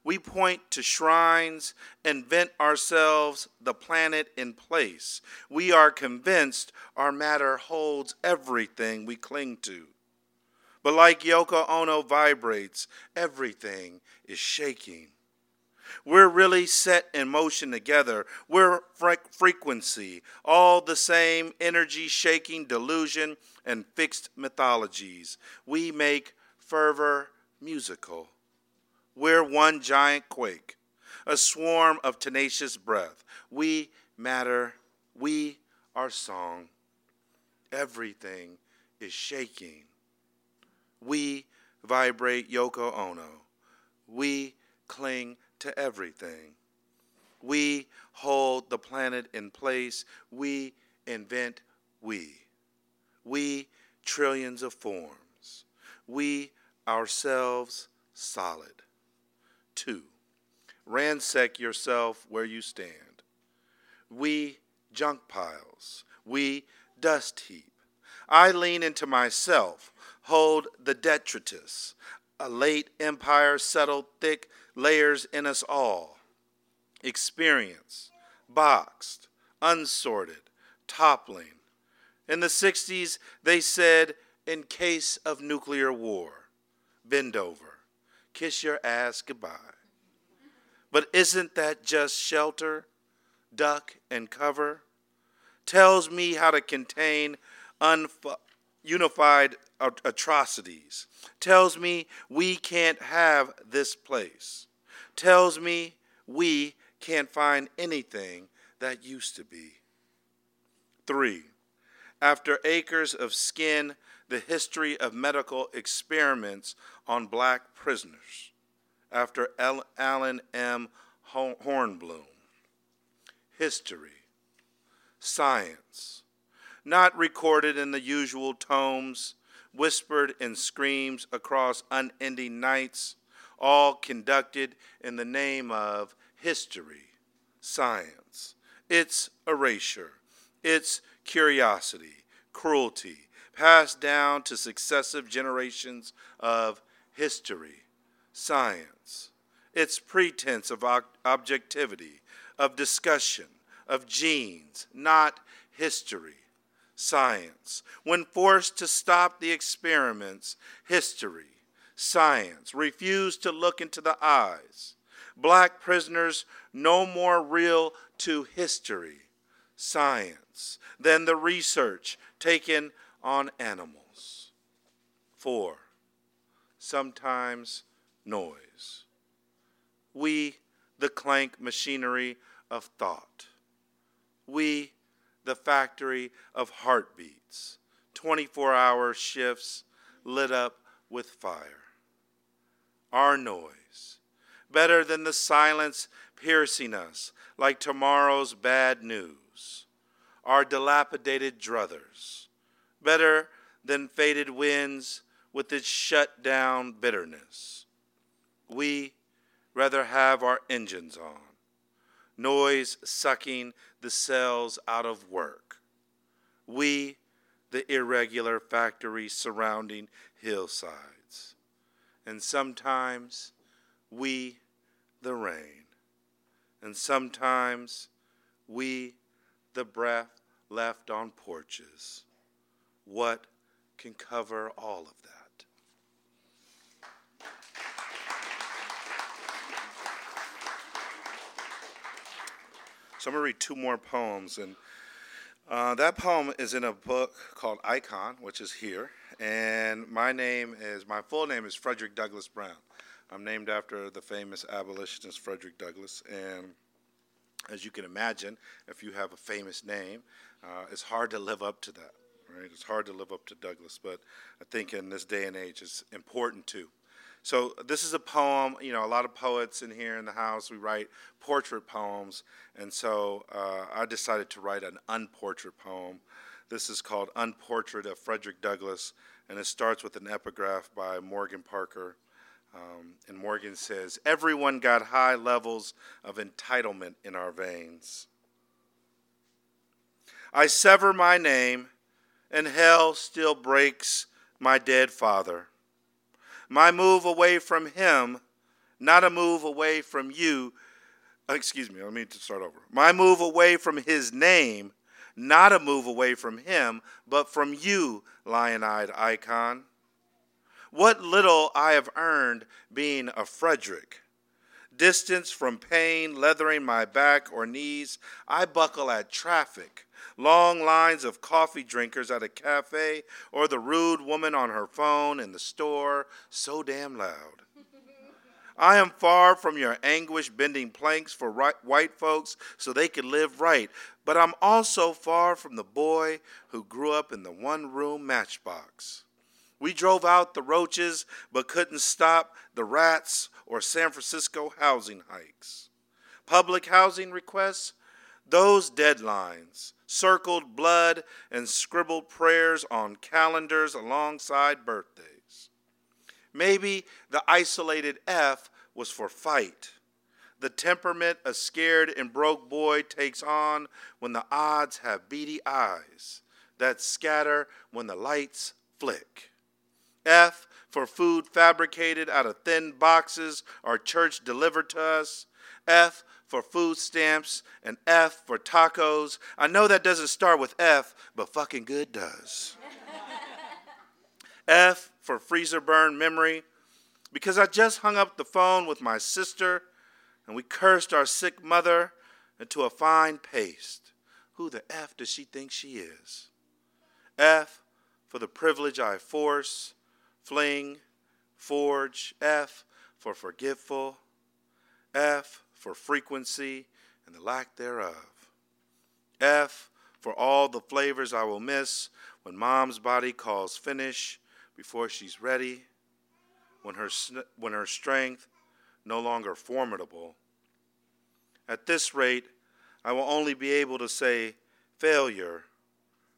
We point to shrines, invent ourselves the planet in place. We are convinced our matter holds everything we cling to. But like Yoko Ono vibrates, everything is shaking. We're really set in motion together. We're frequency, all the same energy shaking delusion and fixed mythologies. We make fervor musical. We're one giant quake, a swarm of tenacious breath. We matter. We are song. Everything is shaking. We vibrate Yoko Ono. We cling to everything. We hold the planet in place. We invent we. We trillions of forms. We ourselves solid. Two, ransack yourself where you stand. We junk piles. We dust heap. I lean into myself, hold the detritus. A late empire settled thick layers in us all experience, boxed, unsorted, toppling. In the 60s, they said, in case of nuclear war, bend over, kiss your ass goodbye. But isn't that just shelter, duck, and cover? Tells me how to contain unf- unified atrocities, tells me we can't have this place, tells me we can't find anything that used to be. Three, after acres of skin, the history of medical experiments on black prisoners. After L- Allen M. Hornblum. History, science, not recorded in the usual tomes, whispered in screams across unending nights, all conducted in the name of history, science, its erasure, its curiosity, cruelty, passed down to successive generations of history, science, its pretense of objectivity, of discussion, of genes, not history, science. When forced to stop the experiments, history, science refused to look into the eyes. Black prisoners no more real to history, science, than the research taken on animals. Four, sometimes noise. We, the clank machinery of thought. We, the factory of heartbeats, 24 hour shifts lit up with fire. Our noise, better than the silence piercing us like tomorrow's bad news. Our dilapidated druthers, better than faded winds with its shut down bitterness. We rather have our engines on, noise sucking the cells out of work. We, the irregular factories surrounding hillsides. And sometimes we, the rain. And sometimes we, the breath left on porches. What can cover all of that? So I'm going to read two more poems. And uh, that poem is in a book called Icon, which is here. And my name is, my full name is Frederick Douglass Brown. I'm named after the famous abolitionist Frederick Douglass. And as you can imagine, if you have a famous name, uh, it's hard to live up to that. Right? It's hard to live up to Douglass, but I think in this day and age, it's important to. So this is a poem. You know, a lot of poets in here in the house we write portrait poems, and so uh, I decided to write an unportrait poem. This is called Unportrait of Frederick Douglass, and it starts with an epigraph by Morgan Parker. Um, and Morgan says, Everyone got high levels of entitlement in our veins. I sever my name, and hell still breaks my dead father. My move away from him, not a move away from you. Uh, excuse me, let me start over. My move away from his name, not a move away from him, but from you, lion eyed icon. What little I have earned being a Frederick. Distance from pain, leathering my back or knees, I buckle at traffic long lines of coffee drinkers at a cafe, or the rude woman on her phone in the store, so damn loud. I am far from your anguish bending planks for right, white folks so they can live right, but I'm also far from the boy who grew up in the one room matchbox. We drove out the roaches but couldn't stop the rats or San Francisco housing hikes. Public housing requests, those deadlines, circled blood, and scribbled prayers on calendars alongside birthdays. Maybe the isolated F was for fight. The temperament a scared and broke boy takes on when the odds have beady eyes that scatter when the lights flick. F for food fabricated out of thin boxes our church delivered to us. F for food stamps and F for tacos. I know that doesn't start with F, but fucking good does. F for freezer burn memory, because I just hung up the phone with my sister and we cursed our sick mother into a fine paste. Who the F does she think she is? F for the privilege I force, fling, forge. F for forgetful. F for frequency and the lack thereof. F for all the flavors I will miss when mom's body calls finish before she's ready, when her, when her strength no longer formidable. At this rate, I will only be able to say failure,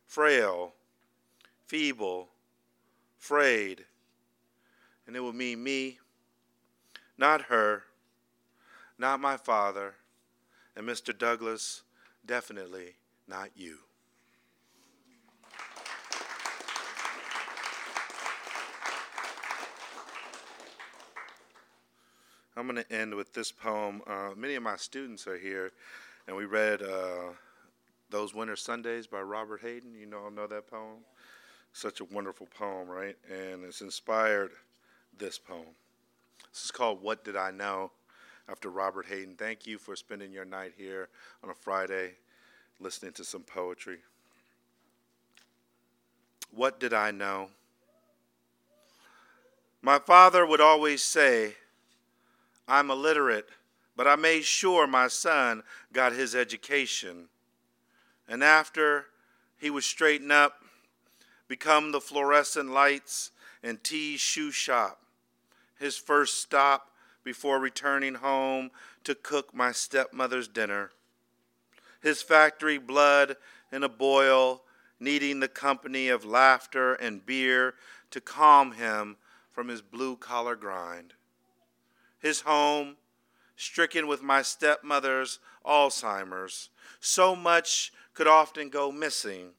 frail, feeble, frayed, and it will mean me, not her, not my father, and Mr. Douglass, definitely not you. I'm going to end with this poem. Uh, many of my students are here, and we read uh, Those Winter Sundays by Robert Hayden. You know, know that poem? Such a wonderful poem, right? And it's inspired this poem. This is called What Did I Know? After Robert Hayden. Thank you for spending your night here on a Friday listening to some poetry. What did I know? My father would always say, I'm illiterate, but I made sure my son got his education. And after he would straighten up, become the fluorescent lights and T's shoe shop, his first stop before returning home to cook my stepmother's dinner. His factory blood in a boil, needing the company of laughter and beer to calm him from his blue collar grind. His home, stricken with my stepmother's Alzheimer's, so much could often go missing.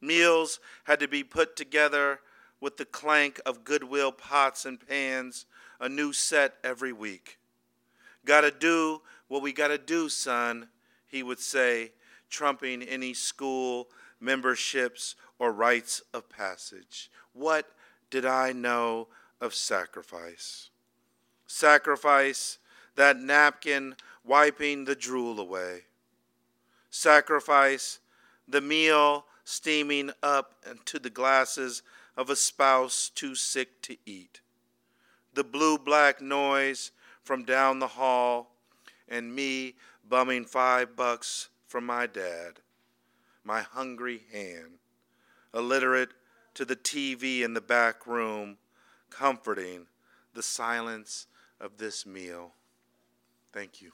Meals had to be put together with the clank of goodwill pots and pans a new set every week. Gotta do what we gotta do, son, he would say, trumping any school memberships or rites of passage. What did I know of sacrifice? Sacrifice, that napkin wiping the drool away. Sacrifice, the meal steaming up into the glasses of a spouse too sick to eat the blue black noise from down the hall, and me bumming five bucks from my dad, my hungry hand, illiterate to the TV in the back room, comforting the silence of this meal. Thank you.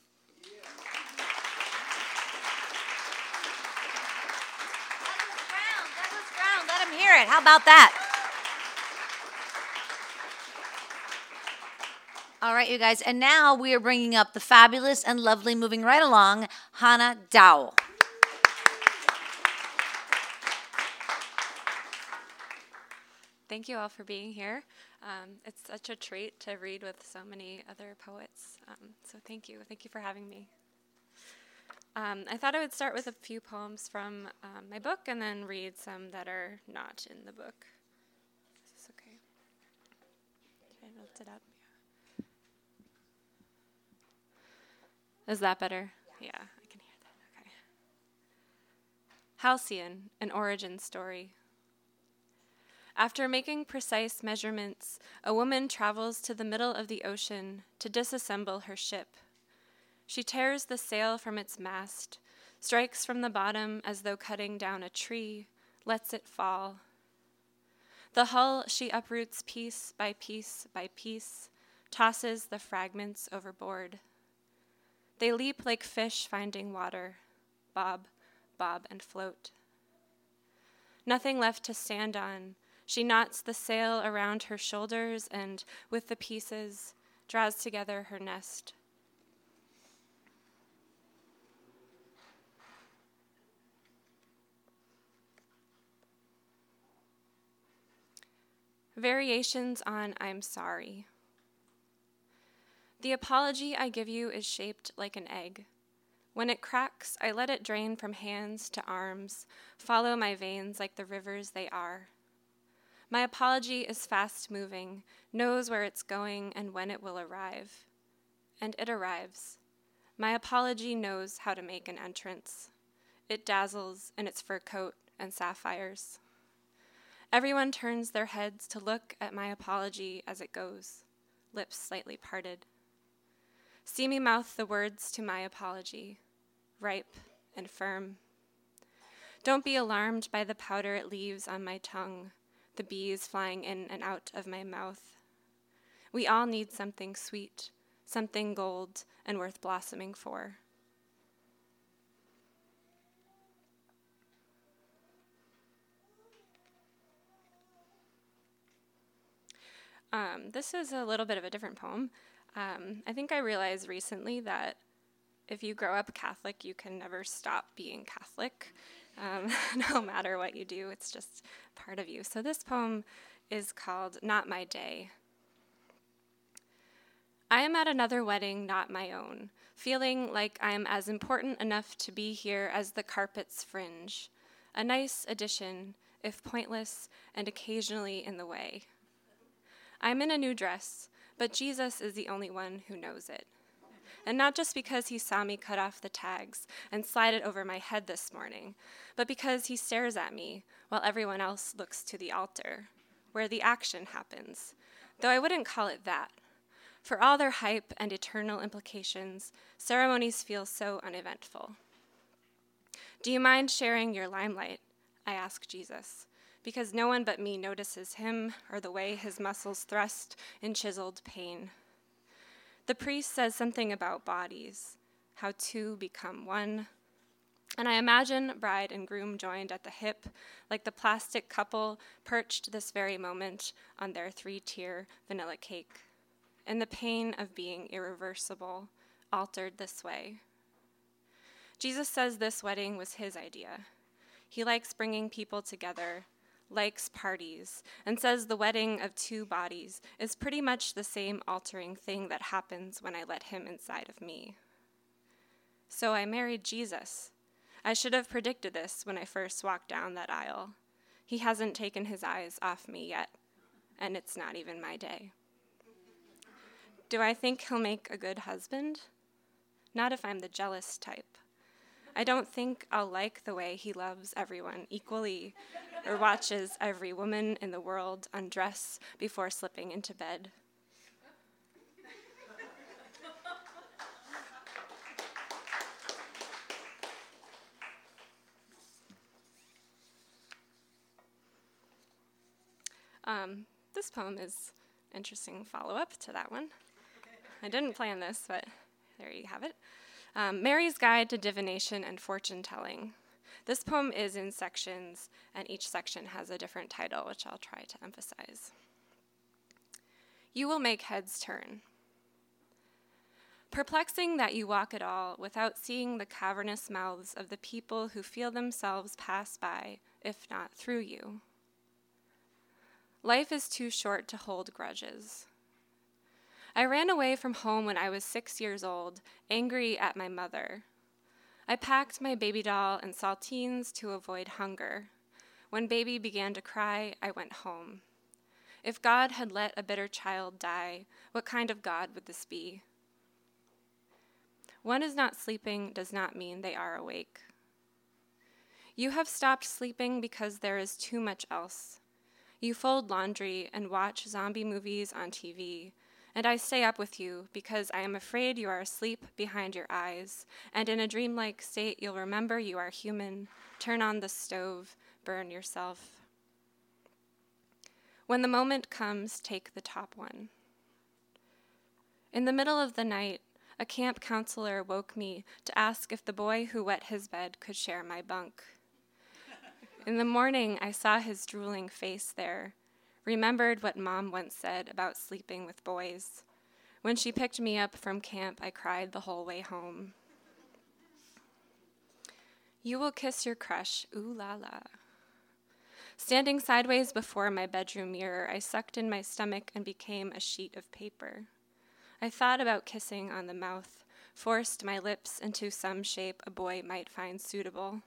Hear it. How about that? All right, you guys. And now we are bringing up the fabulous and lovely, moving right along, Hannah Dowell. Thank you all for being here. Um, it's such a treat to read with so many other poets. Um, so thank you. Thank you for having me. Um, I thought I would start with a few poems from um, my book and then read some that are not in the book. Is this okay? Should I lift it up? Is that better? Yeah, I can hear that. Okay. Halcyon, an origin story. After making precise measurements, a woman travels to the middle of the ocean to disassemble her ship. She tears the sail from its mast, strikes from the bottom as though cutting down a tree, lets it fall. The hull she uproots piece by piece by piece, tosses the fragments overboard. They leap like fish finding water, bob, bob, and float. Nothing left to stand on. She knots the sail around her shoulders and, with the pieces, draws together her nest. Variations on I'm sorry. The apology I give you is shaped like an egg. When it cracks, I let it drain from hands to arms, follow my veins like the rivers they are. My apology is fast moving, knows where it's going and when it will arrive. And it arrives. My apology knows how to make an entrance. It dazzles in its fur coat and sapphires. Everyone turns their heads to look at my apology as it goes, lips slightly parted. See me mouth the words to my apology, ripe and firm. Don't be alarmed by the powder it leaves on my tongue, the bees flying in and out of my mouth. We all need something sweet, something gold, and worth blossoming for. Um, this is a little bit of a different poem. Um, I think I realized recently that if you grow up Catholic, you can never stop being Catholic. Um, no matter what you do, it's just part of you. So this poem is called Not My Day. I am at another wedding, not my own, feeling like I am as important enough to be here as the carpet's fringe. A nice addition, if pointless and occasionally in the way. I'm in a new dress, but Jesus is the only one who knows it. And not just because he saw me cut off the tags and slide it over my head this morning, but because he stares at me while everyone else looks to the altar, where the action happens. Though I wouldn't call it that. For all their hype and eternal implications, ceremonies feel so uneventful. Do you mind sharing your limelight? I ask Jesus, because no one but me notices him or the way his muscles thrust in chiseled pain. The priest says something about bodies, how two become one. And I imagine bride and groom joined at the hip, like the plastic couple perched this very moment on their three tier vanilla cake, and the pain of being irreversible, altered this way. Jesus says this wedding was his idea. He likes bringing people together, likes parties, and says the wedding of two bodies is pretty much the same altering thing that happens when I let him inside of me. So I married Jesus. I should have predicted this when I first walked down that aisle. He hasn't taken his eyes off me yet, and it's not even my day. Do I think he'll make a good husband? Not if I'm the jealous type. I don't think I'll like the way he loves everyone equally or watches every woman in the world undress before slipping into bed. Um, this poem is interesting follow up to that one. I didn't plan this, but there you have it. Um, Mary's Guide to Divination and Fortune Telling. This poem is in sections, and each section has a different title, which I'll try to emphasize. You will make heads turn. Perplexing that you walk at all without seeing the cavernous mouths of the people who feel themselves pass by, if not through you. Life is too short to hold grudges. I ran away from home when I was six years old, angry at my mother. I packed my baby doll and saltines to avoid hunger. When baby began to cry, I went home. If God had let a bitter child die, what kind of God would this be? One is not sleeping does not mean they are awake. You have stopped sleeping because there is too much else. You fold laundry and watch zombie movies on TV, and I stay up with you because I am afraid you are asleep behind your eyes, and in a dreamlike state you'll remember you are human, turn on the stove, burn yourself. When the moment comes, take the top one. In the middle of the night, a camp counselor woke me to ask if the boy who wet his bed could share my bunk. In the morning, I saw his drooling face there, remembered what mom once said about sleeping with boys. When she picked me up from camp, I cried the whole way home. You will kiss your crush, ooh la la. Standing sideways before my bedroom mirror, I sucked in my stomach and became a sheet of paper. I thought about kissing on the mouth, forced my lips into some shape a boy might find suitable.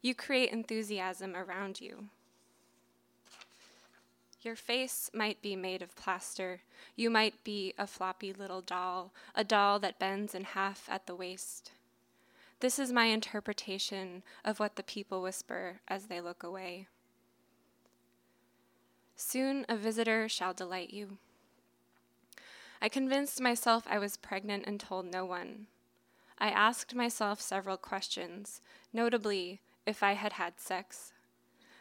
You create enthusiasm around you. Your face might be made of plaster. You might be a floppy little doll, a doll that bends in half at the waist. This is my interpretation of what the people whisper as they look away. Soon a visitor shall delight you. I convinced myself I was pregnant and told no one. I asked myself several questions, notably, if I had had sex.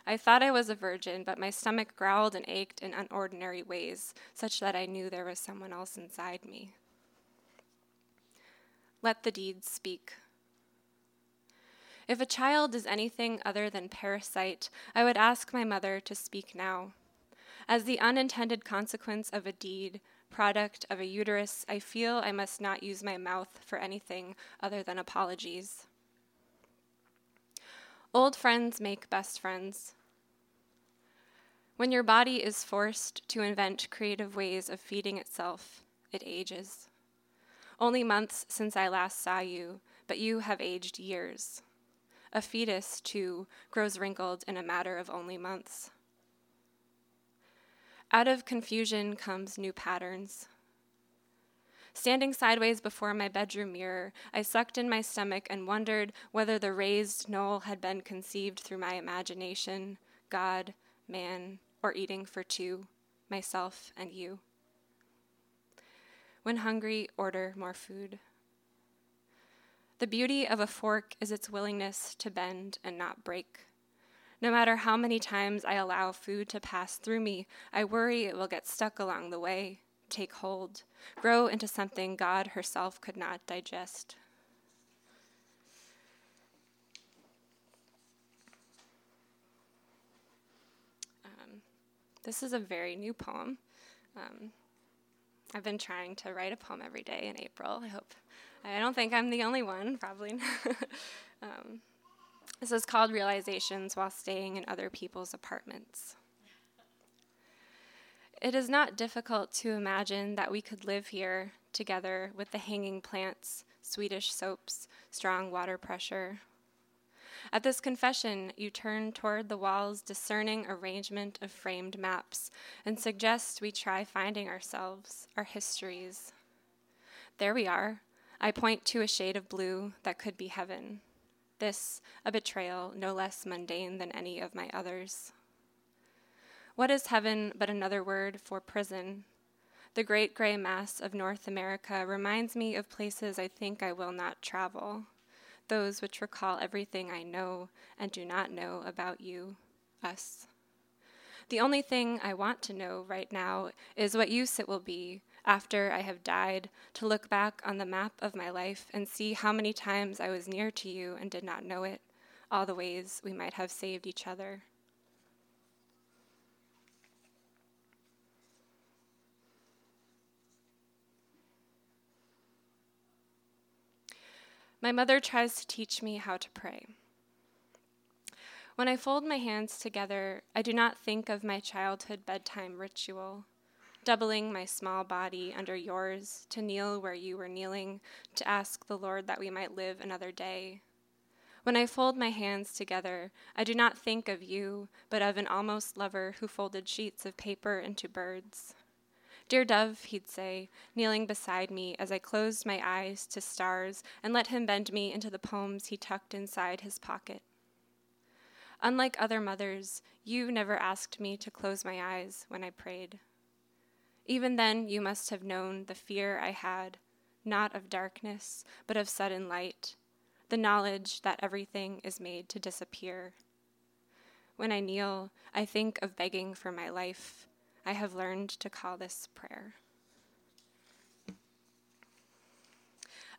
I thought I was a virgin, but my stomach growled and ached in unordinary ways, such that I knew there was someone else inside me. Let the deeds speak. If a child is anything other than parasite, I would ask my mother to speak now. As the unintended consequence of a deed, product of a uterus, I feel I must not use my mouth for anything other than apologies. Old friends make best friends. When your body is forced to invent creative ways of feeding itself, it ages. Only months since I last saw you, but you have aged years. A fetus, too, grows wrinkled in a matter of only months. Out of confusion comes new patterns. Standing sideways before my bedroom mirror, I sucked in my stomach and wondered whether the raised knoll had been conceived through my imagination, God, man, or eating for two, myself and you. When hungry, order more food. The beauty of a fork is its willingness to bend and not break. No matter how many times I allow food to pass through me, I worry it will get stuck along the way, take hold, grow into something God herself could not digest. Um, this is a very new poem. Um, I've been trying to write a poem every day in April. I hope. I don't think I'm the only one, probably. um, this is called Realizations While Staying in Other People's Apartments. It is not difficult to imagine that we could live here together with the hanging plants, Swedish soaps, strong water pressure. At this confession, you turn toward the wall's discerning arrangement of framed maps and suggest we try finding ourselves, our histories. There we are. I point to a shade of blue that could be heaven. This, a betrayal no less mundane than any of my others. What is heaven but another word for prison? The great gray mass of North America reminds me of places I think I will not travel, those which recall everything I know and do not know about you, us. The only thing I want to know right now is what use it will be after I have died, to look back on the map of my life and see how many times I was near to you and did not know it, all the ways we might have saved each other. My mother tries to teach me how to pray. When I fold my hands together, I do not think of my childhood bedtime ritual doubling my small body under yours to kneel where you were kneeling, to ask the Lord that we might live another day. When I fold my hands together, I do not think of you, but of an almost lover who folded sheets of paper into birds. Dear dove, he'd say, kneeling beside me as I closed my eyes to stars and let him bend me into the poems he tucked inside his pocket. Unlike other mothers, you never asked me to close my eyes when I prayed. Even then, you must have known the fear I had, not of darkness, but of sudden light, the knowledge that everything is made to disappear. When I kneel, I think of begging for my life. I have learned to call this prayer.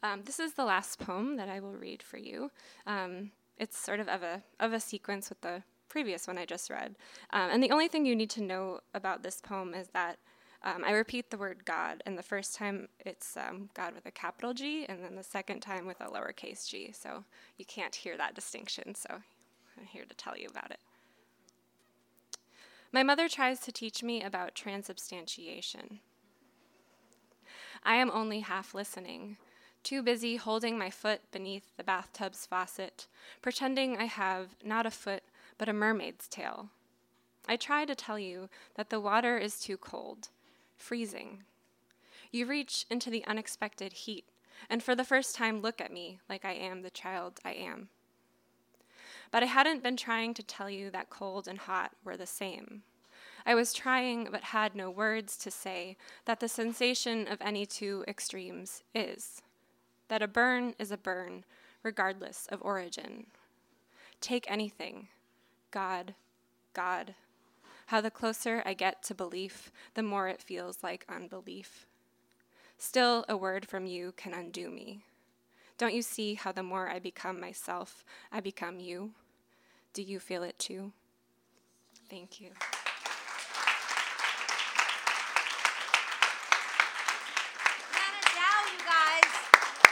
Um, this is the last poem that I will read for you. Um, it's sort of of a, of a sequence with the previous one I just read. Um, and the only thing you need to know about this poem is that um, I repeat the word God, and the first time it's um, God with a capital G, and then the second time with a lowercase g. So you can't hear that distinction, so I'm here to tell you about it. My mother tries to teach me about transubstantiation. I am only half listening, too busy holding my foot beneath the bathtub's faucet, pretending I have not a foot, but a mermaid's tail. I try to tell you that the water is too cold, freezing. You reach into the unexpected heat, and for the first time look at me like I am the child I am. But I hadn't been trying to tell you that cold and hot were the same. I was trying, but had no words to say, that the sensation of any two extremes is that a burn is a burn, regardless of origin. Take anything God, God, how the closer I get to belief, the more it feels like unbelief. Still, a word from you can undo me. Don't you see how the more I become myself, I become you? Do you feel it too? Thank you.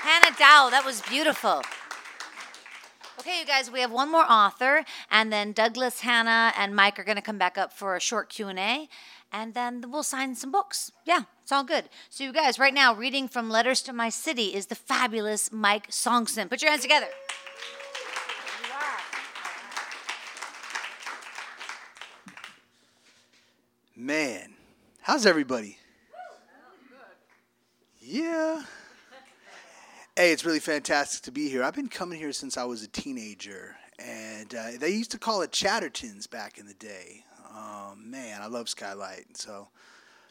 Hannah Dow, that was beautiful. Okay, you guys, we have one more author, and then Douglas, Hannah, and Mike are going to come back up for a short Q and A, and then we'll sign some books. Yeah, it's all good. So, you guys, right now, reading from Letters to My City is the fabulous Mike Sonksen. Put your hands together. Man, how's everybody? Yeah. Hey, it's really fantastic to be here. I've been coming here since I was a teenager, and uh, they used to call it Chatterton's back in the day. Oh, man, I love Skylight, so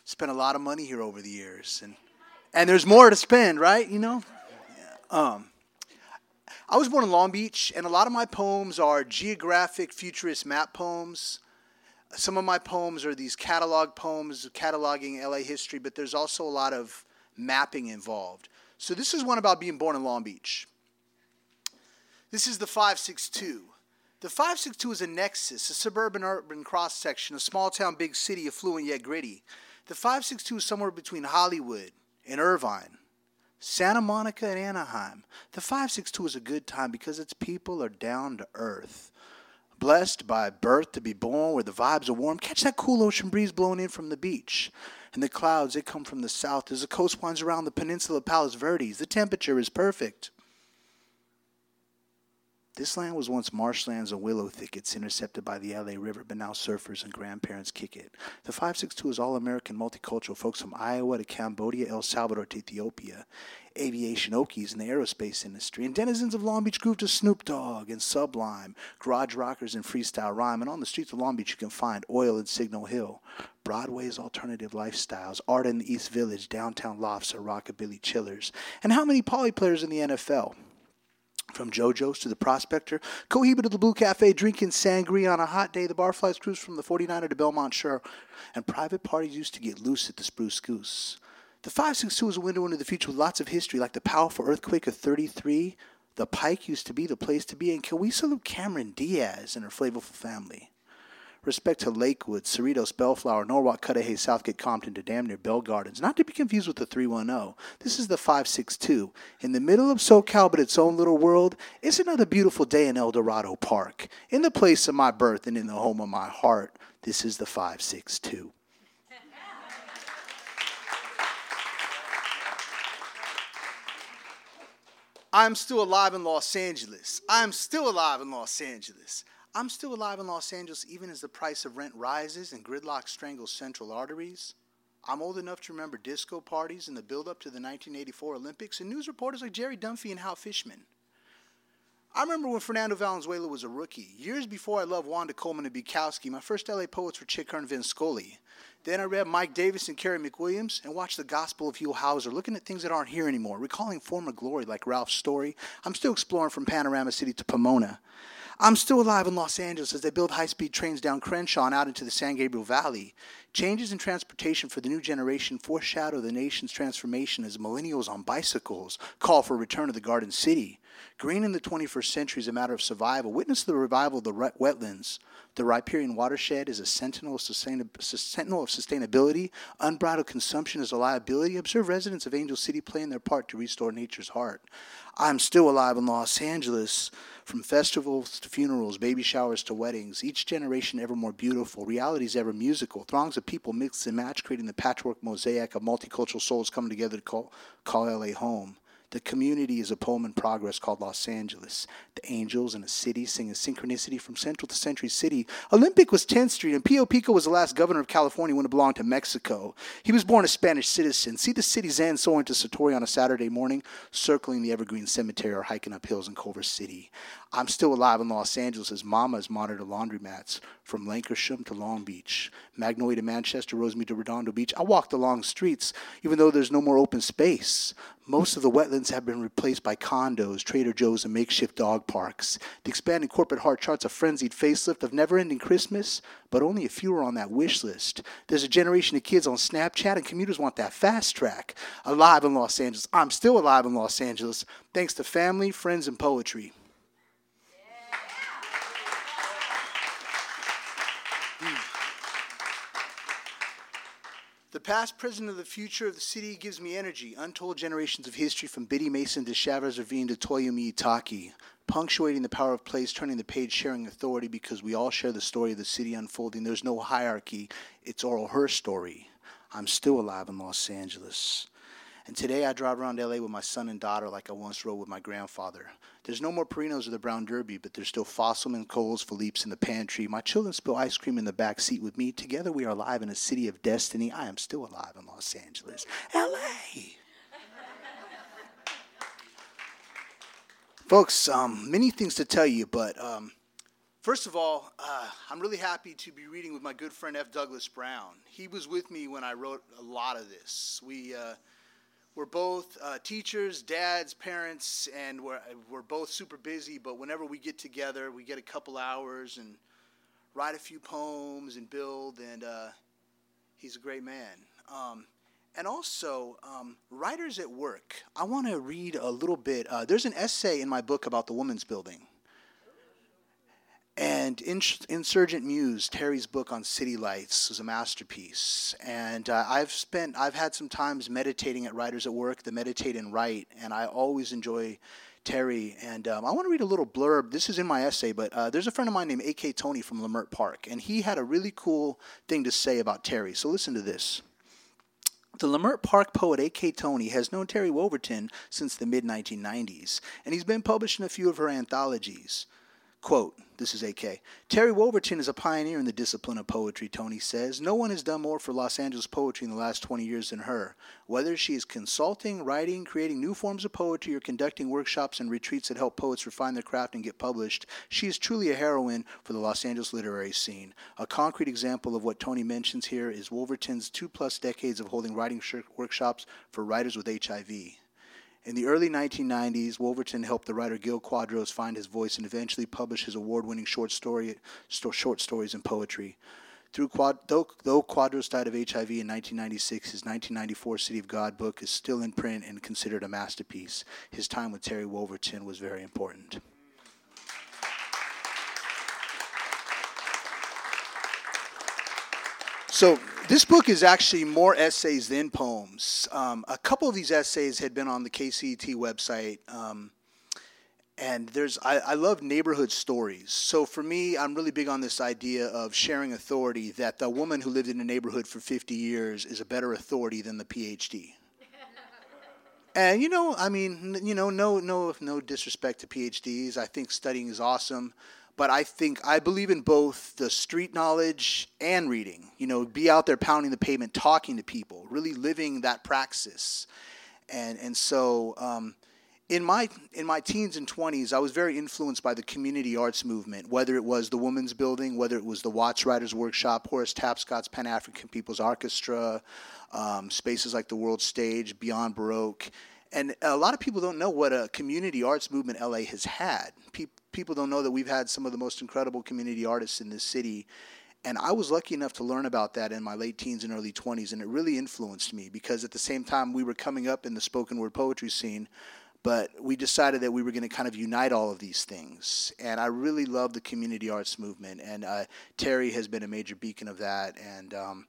spent a lot of money here over the years, and and there's more to spend, right? You know. Um, I was born in Long Beach, and a lot of my poems are geographic, futurist map poems. Some of my poems are these catalog poems, cataloging LA history, but there's also a lot of mapping involved. So this is one about being born in Long Beach. This is the 562. The 562 is a nexus, a suburban urban cross section, a small town, big city, affluent yet gritty. The 562 is somewhere between Hollywood and Irvine, Santa Monica and Anaheim. The 562 is a good time because its people are down to earth. Blessed by birth to be born where the vibes are warm. Catch that cool ocean breeze blowing in from the beach. And the clouds, they come from the south as the coast winds around the peninsula of Palos Verdes. The temperature is perfect. This land was once marshlands and willow thickets intercepted by the LA River, but now surfers and grandparents kick it. The 562 is all American multicultural folks from Iowa to Cambodia, El Salvador to Ethiopia, aviation Okies in the aerospace industry, and denizens of Long Beach groove to Snoop Dogg and Sublime, garage rockers and freestyle rhyme. And on the streets of Long Beach, you can find Oil and Signal Hill, Broadway's alternative lifestyles, art in the East Village, downtown lofts are rockabilly chillers. And how many poly players in the NFL? From JoJo's to the Prospector, Cohiba to the Blue Cafe, drinking sangria on a hot day. The barflies cruise from the 49er to Belmont Shore, and private parties used to get loose at the Spruce Goose. The 562 is a window into the future with lots of history, like the powerful earthquake of 33. The Pike used to be the place to be, and can we salute Cameron Diaz and her flavorful family? Respect to Lakewood, Cerritos, Bellflower, Norwalk, Cudahy, Southgate, Compton to damn near Bell Gardens. Not to be confused with the 310. This is the 562. In the middle of SoCal, but its own little world, it's another beautiful day in El Dorado Park. In the place of my birth and in the home of my heart, this is the 562. I'm still alive in Los Angeles. I'm still alive in Los Angeles. I'm still alive in Los Angeles even as the price of rent rises and gridlock strangles central arteries. I'm old enough to remember disco parties and the build up to the 1984 Olympics and news reporters like Jerry Dunphy and Hal Fishman. I remember when Fernando Valenzuela was a rookie. Years before I loved Wanda Coleman and Bukowski, my first LA poets were Chick Hearn and Vin Scully. Then I read Mike Davis and Carey McWilliams and watched the Gospel of Huell Howser, looking at things that aren't here anymore, recalling former glory like Ralph Story. I'm still exploring from Panorama City to Pomona. I'm still alive in Los Angeles as they build high speed trains down Crenshaw and out into the San Gabriel Valley. Changes in transportation for the new generation foreshadow the nation's transformation as millennials on bicycles call for a return to the Garden City. Green in the 21st century is a matter of survival. Witness the revival of the wetlands. The riparian watershed is a sentinel of, sustainability. Unbridled consumption is a liability. Observe residents of Angel City playing their part to restore nature's heart. I'm still alive in Los Angeles. From festivals to funerals, baby showers to weddings, each generation ever more beautiful, realities ever musical, throngs of people mix and match, creating the patchwork mosaic of multicultural souls coming together to call, call LA home. The community is a poem in progress called Los Angeles. The angels in a city sing a synchronicity from Central to Century City. Olympic was 10th Street, and Pio Pico was the last governor of California when it belonged to Mexico. He was born a Spanish citizen. See the city's end soaring to Satori on a Saturday morning, circling the Evergreen Cemetery or hiking up hills in Culver City. I'm still alive in Los Angeles as mamas monitor laundromats from Lankershim to Long Beach, Magnolia to Manchester, Rosemead to Redondo Beach. I walk the long streets even though there's no more open space. Most of the wetlands have been replaced by condos, Trader Joe's, and makeshift dog parks. The expanding corporate heart charts a frenzied facelift of never ending Christmas, but only a few are on that wish list. There's a generation of kids on Snapchat, and commuters want that fast track. Alive in Los Angeles. I'm still alive in Los Angeles, thanks to family, friends, and poetry. The past, present, and the future of the city gives me energy. Untold generations of history from Biddy Mason to Chavez Ravine to Toyo Miyatake. Punctuating the power of place, turning the page, sharing authority because we all share the story of the city unfolding. There's no hierarchy. It's oral her story. I'm still alive in Los Angeles. And today I drive around LA with my son and daughter like I once rode with my grandfather. There's no more Perino's or the Brown Derby, but there's still Fosselman, Coles, Philippe's in the pantry. My children spill ice cream in the back seat with me. Together we are alive in a city of destiny. I am still alive in Los Angeles. LA! Folks, um, many things to tell you, but um, first of all, uh, I'm really happy to be reading with my good friend F. Douglas Brown. He was with me when I wrote a lot of this. We uh, we're both uh, teachers, dads, parents, and we're, we're both super busy. But whenever we get together, we get a couple hours and write a few poems and build. And uh, he's a great man. Um, and also, um, writers at work. I want to read a little bit. Uh, there's an essay in my book about the woman's Building. And Insurgent Muse, Terry's book on city lights, was a masterpiece. And uh, I've spent, I've had some times meditating at Writers at Work, the Meditate and Write, and I always enjoy Terry. And um, I want to read a little blurb. This is in my essay, but uh, there's a friend of mine named A.K. Toney from Leimert Park, and he had a really cool thing to say about Terry. So listen to this. The Leimert Park poet A.K. Toney has known Terry Wolverton since the mid 1990s, and he's been published in a few of her anthologies. Quote, this is AK. Terry Wolverton is a pioneer in the discipline of poetry, Toney says. No one has done more for Los Angeles poetry in the last 20 years than her. Whether she is consulting, writing, creating new forms of poetry, or conducting workshops and retreats that help poets refine their craft and get published, she is truly a heroine for the Los Angeles literary scene. A concrete example of what Toney mentions here is Wolverton's two plus decades of holding writing workshops for writers with HIV. In the early 1990s, Wolverton helped the writer Gil Cuadros find his voice and eventually publish his award-winning short story, short stories and poetry. Through Quad, though, though Cuadros died of HIV in 1996, his 1994 City of God book is still in print and considered a masterpiece. His time with Terry Wolverton was very important. So this book is actually more essays than poems. Um, a couple of these essays had been on the KCET website. Um, and there's I, I, love neighborhood stories. So for me, I'm really big on this idea of sharing authority. That the woman who lived in a neighborhood for 50 years is a better authority than the PhD. and you know, I mean, you know, no, no, no disrespect to PhDs. I think studying is awesome but I think I believe in both the street knowledge and reading. You know, be out there pounding the pavement, talking to people, really living that praxis. And and so um, in my in my teens and 20s, I was very influenced by the community arts movement, whether it was the Women's Building, whether it was the Watts Writers Workshop, Horace Tapscott's Pan African People's Orchestra, um, spaces like the World Stage, Beyond Baroque. And a lot of people don't know what a community arts movement LA has had. People people don't know that we've had some of the most incredible community artists in this city. And I was lucky enough to learn about that in my late teens and early 20s, and it really influenced me because at the same time we were coming up in the spoken word poetry scene, but we decided that we were going to kind of unite all of these things. And I really love the community arts movement, and uh, Terry has been a major beacon of that. And um,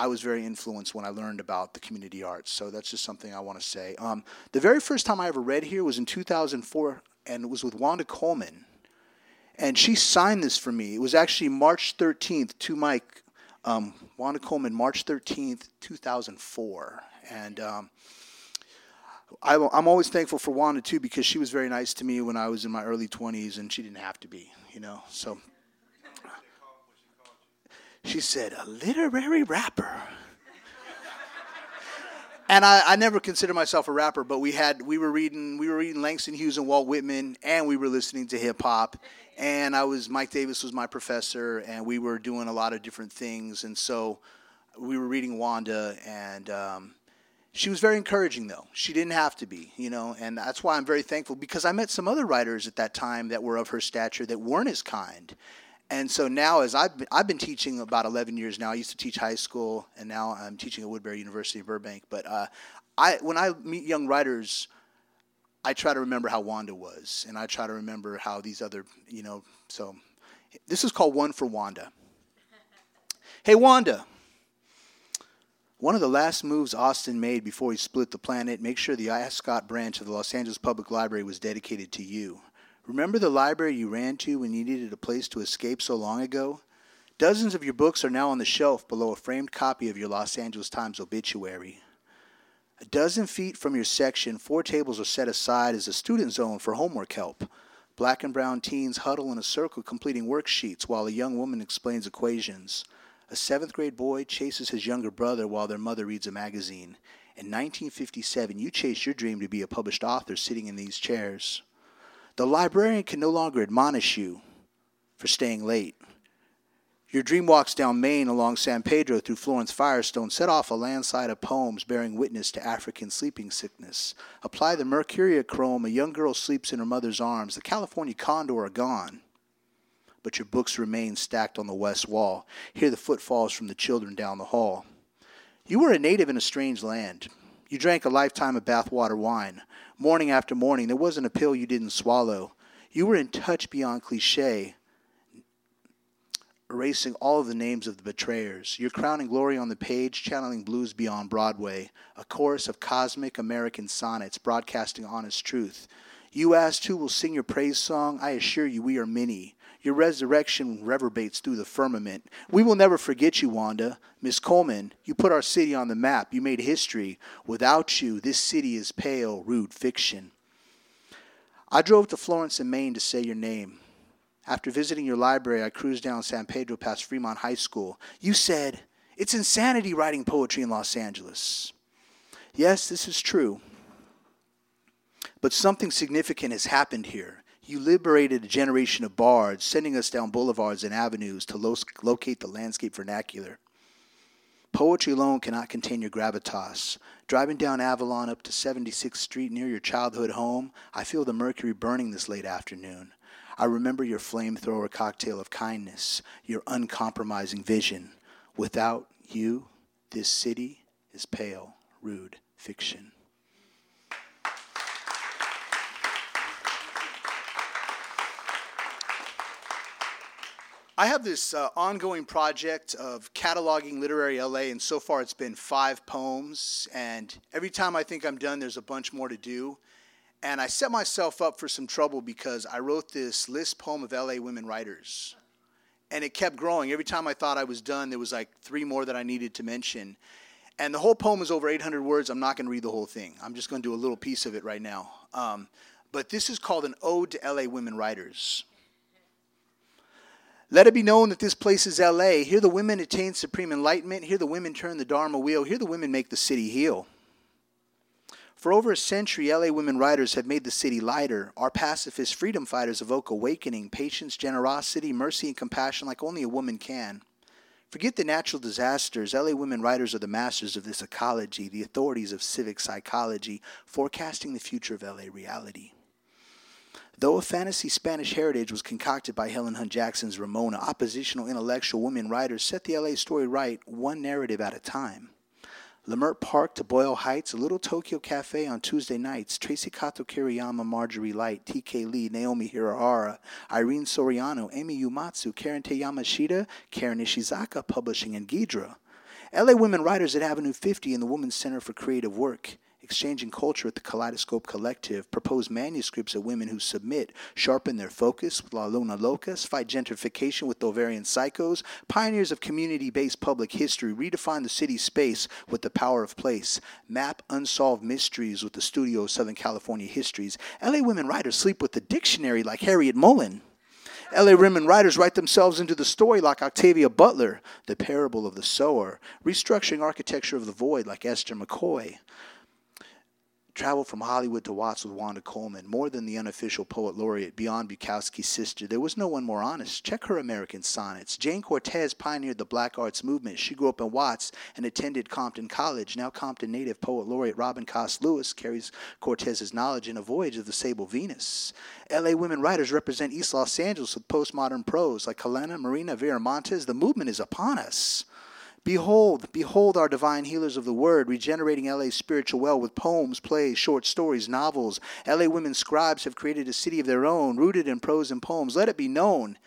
I was very influenced when I learned about the community arts. So that's just something I want to say. Um, the very first time I ever read here was in 2004 and it was with Wanda Coleman. And she signed this for me. It was actually March 13th to Mike, um, Wanda Coleman, March 13th, 2004. And um, I, am always thankful for Wanda too because she was very nice to me when I was in my early 20s and she didn't have to be, you know. So she said, a literary rapper and I, I never considered myself a rapper, but we had we were reading we were reading Langston Hughes and Walt Whitman, and we were listening to hip hop. And I was Mike Davis was my professor, and we were doing a lot of different things. And so we were reading Wanda, and um, she was very encouraging, though. She didn't have to be, you know, and that's why I'm very thankful because I met some other writers at that time that were of her stature that weren't as kind. And so now, as I've been, I've been teaching about 11 years now, I used to teach high school, and now I'm teaching at Woodbury University Burbank. But uh, I, when I meet young writers, I try to remember how Wanda was, and I try to remember how these other, you know. So, this is called One for Wanda. hey, Wanda. One of the last moves Austin made before he split the planet, make sure the Ascot branch of the Los Angeles Public Library was dedicated to you. Remember the library you ran to when you needed a place to escape so long ago? Dozens of your books are now on the shelf below a framed copy of your Los Angeles Times obituary. A dozen feet from your section, four tables are set aside as a student zone for homework help. Black and brown teens huddle in a circle completing worksheets while a young woman explains equations. A seventh grade boy chases his younger brother while their mother reads a magazine. In 1957, you chased your dream to be a published author sitting in these chairs. The librarian can no longer admonish you for staying late. Your dream walks down Main along San Pedro through Florence Firestone set off a landslide of poems bearing witness to African sleeping sickness. Apply the mercurochrome, a young girl sleeps in her mother's arms. The California condor are gone. But your books remain stacked on the west wall. Hear the footfalls from the children down the hall. You were a native in a strange land. You drank a lifetime of bathwater wine. Morning after morning, there wasn't a pill you didn't swallow. You were in touch beyond cliche erasing all of the names of the betrayers. Your crowning glory on the page, channeling blues beyond Broadway, a chorus of cosmic American sonnets broadcasting honest truth. You asked who will sing your praise song. I assure you, we are many. Your resurrection reverberates through the firmament. We will never forget you, Wanda. Miss Coleman, you put our city on the map. You made history. Without you, this city is pale, rude fiction. I drove to Florence and Main to say your name. After visiting your library, I cruised down San Pedro past Fremont High School. You said, It's insanity writing poetry in Los Angeles. Yes, this is true. But something significant has happened here. You liberated a generation of bards, sending us down boulevards and avenues to lo- locate the landscape vernacular. Poetry alone cannot contain your gravitas. Driving down Avalon up to 76th Street near your childhood home, I feel the mercury burning this late afternoon. I remember your flamethrower cocktail of kindness, your uncompromising vision. Without you, this city is pale, rude fiction. I have this uh, ongoing project of cataloging literary LA, and so far it's been five poems. And every time I think I'm done, there's a bunch more to do. And I set myself up for some trouble because I wrote this list poem of LA women writers. And it kept growing. Every time I thought I was done, there was like three more that I needed to mention. And the whole poem is over 800 words. I'm not going to read the whole thing. I'm just going to do a little piece of it right now. Um, but this is called an Ode to LA Women Writers. Let it be known that this place is LA. Here the women attain supreme enlightenment. Here the women turn the Dharma wheel. Here the women make the city heal. For over a century, LA women writers have made the city lighter. Our pacifist freedom fighters evoke awakening, patience, generosity, mercy, and compassion like only a woman can. Forget the natural disasters. LA women writers are the masters of this ecology, the authorities of civic psychology, forecasting the future of LA reality. Though a fantasy Spanish heritage was concocted by Helen Hunt Jackson's Ramona, oppositional intellectual women writers set the LA story right, one narrative at a time. Leimert Park to Boyle Heights, a little Tokyo cafe on Tuesday nights, Tracy Kato Kiriyama, Marjorie Light, TK Lee, Naomi Hirahara, Irene Soriano, Amy Uematsu, Karen Tei Yamashita, Karen Ishizuka Publishing, and Gidra. LA Women Writers at Avenue 50 and the Women's Center for Creative Work exchanging culture at the Kaleidoscope Collective, propose manuscripts of women who submit, sharpen their focus with La Luna Locas, fight gentrification with ovarian psychos, pioneers of community based public history, redefine the city space with the power of place, map unsolved mysteries with the studio of Southern California histories. LA women writers sleep with the dictionary like Harryette Mullen. LA women writers write themselves into the story like Octavia Butler, The Parable of the Sower, restructuring architecture of the void like Esther McCoy traveled from Hollywood to Watts with Wanda Coleman, more than the unofficial poet laureate beyond Bukowski's sister. There was no one more honest. Check her American sonnets. Jayne Cortez pioneered the black arts movement. She grew up in Watts and attended Compton College. Now Compton native poet laureate Robin Coste Lewis carries Cortez's knowledge in A Voyage of the Sable Venus. LA women writers represent East Los Angeles with postmodern prose like Helena María Viramontes. The movement is upon us. Behold, behold our divine healers of the word, regenerating LA's spiritual well with poems, plays, short stories, novels. LA women scribes have created a city of their own, rooted in prose and poems. Let it be known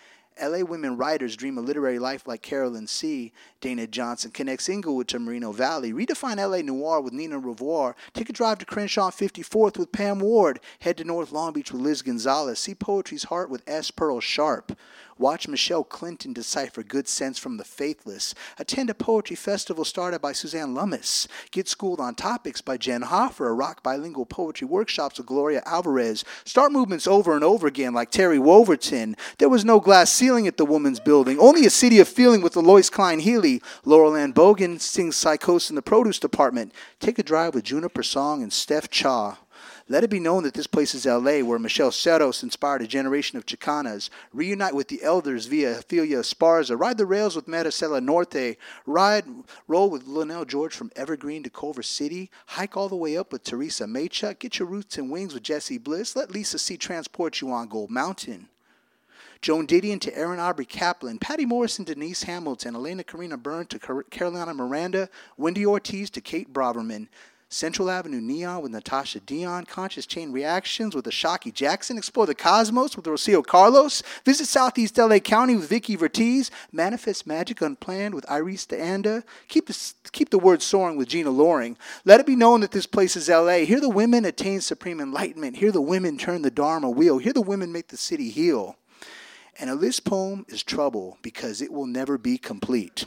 LA women writers dream a literary life like Carolyn See Dana Johnson connects Inglewood to Moreno Valley. Redefine LA noir with Nina Revoyr. Take a drive to Crenshaw 54th with Pam Ward. Head to North Long Beach with Liz Gonzalez. See Poetry's Heart with S. Pearl Sharp. Watch Michelle Clinton decipher good sense from the faithless. Attend a poetry festival started by Suzanne Lummis. Get schooled on topics by Jen Hofer. Rock bilingual poetry workshops with Gloria Alvarez. Start movements over and over again like Terry Wolverton. There was no glass ceiling at the woman's building, only a city of feeling with Eloise Klein Healy. Laurel Ann Bogen sings Psychos in the produce department. Take a drive with Juniper Song and Steph Cha. Let it be known that this place is LA, where Michele Serros inspired a generation of Chicanas. Reunite with the elders via Ophelia Esparza. Ride the rails with Marisela Norte. Ride, roll with Lynell George from Evergreen to Culver City. Hike all the way up with Teresa Mei Chuc. Get your roots and wings with Jesse Bliss. Let Lisa See transport you on Gold Mountain. Joan Didion to Erin Aubry Kaplan, Patt Morrison, Denise Hamilton, Elena Karina Byrne to Car- Carolina Miranda, Wendy Ortiz to Kate Braverman. Central Avenue Neon with Natashia Deón, Conscious Chain Reactions with Ashaki Jackson, Explore the Cosmos with Rocio Carlos, visit Southeast LA County with Vickie Vértiz, Manifest Magic Unplanned with Iris DeAnda, keep the, keep the word soaring with Gina Loring. Let it be known that this place is LA. Here the women attain supreme enlightenment. Here the women turn the Dharma wheel. Here the women make the city heal. And this poem is trouble because it will never be complete.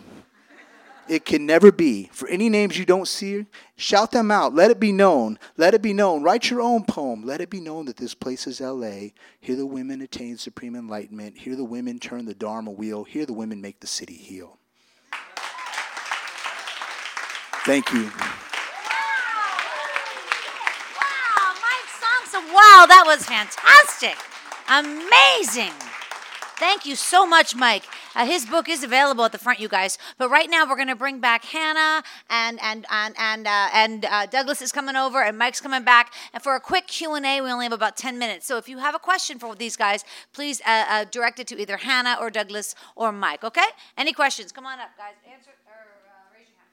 It can never be. For any names you don't see, shout them out. Let it be known. Let it be known. Write your own poem. Let it be known that this place is LA. Here the women attain supreme enlightenment. Here the women turn the Dharma wheel. Here the women make the city heal. Thank you. Wow, wow Mike Sonksen. Wow, that was fantastic. Amazing. Thank you so much, Mike. Uh, his book is available at the front, you guys. But right now, we're going to bring back Hannah, and and and and uh, and uh, Douglas is coming over, and Mike's coming back. And for a quick Q and A, we only have about ten minutes. So if you have a question for these guys, please uh, uh, direct it to either Hannah or Douglas or Mike. Okay? Any questions? Come on up, guys. Answer or uh, raise your hand.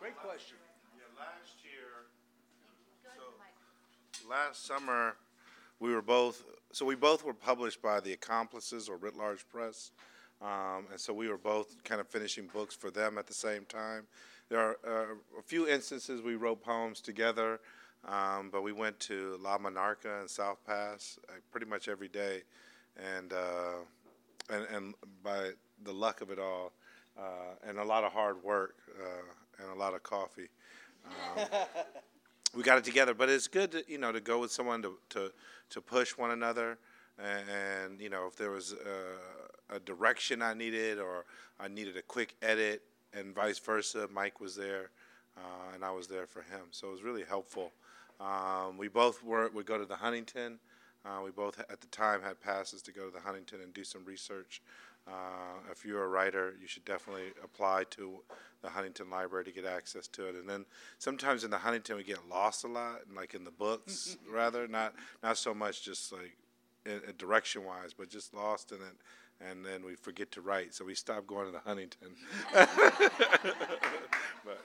Great question. Yeah, last year, so last summer, we were both, so we both were published by the Accomplices or Writ Large Press. Um, and so we were both kind of finishing books for them at the same time. There are uh, a few instances we wrote poems together, um, but we went to La Monarca and South Pass uh, pretty much every day. And, uh, and, and by the luck of it all, uh, and a lot of hard work uh, and a lot of coffee. Um, we got it together, but it's good to you know to go with someone to to, to push one another, and, you know if there was a, a direction I needed or I needed a quick edit, and vice versa, Mike was there, uh, and I was there for him, so it was really helpful. Um, we both were would go to the Huntington. Uh, we both at the time had passes to go to the Huntington and do some research. Uh, if you're a writer, you should definitely apply to the Huntington Library to get access to it. And then sometimes in the Huntington we get lost a lot, and like in the books, rather not not so much just like direction wise, but just lost in it. And then we forget to write, so we stopped going to the Huntington. but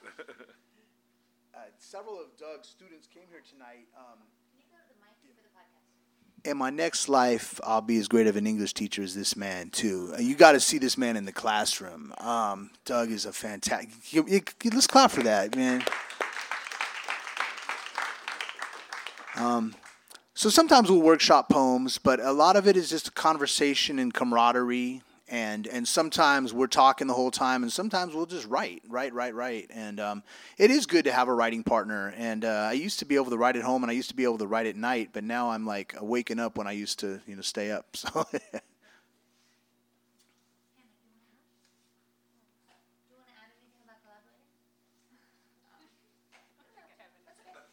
Uh, several of Doug's students came here tonight. Um, in my next life, I'll be as great of an English teacher as this man too. Uh, You got to see this man in the classroom. Um, Doug is a fantastic. Let's clap for that, man. Um, so sometimes we'll workshop poems, but a lot of it is just a conversation and camaraderie. And and sometimes we're talking the whole time, and sometimes we'll just write, write, write, write. And um, it is good to have a writing partner. And uh, I used to be able to write at home, and I used to be able to write at night, but now I'm like waking up when I used to, you know, stay up. So.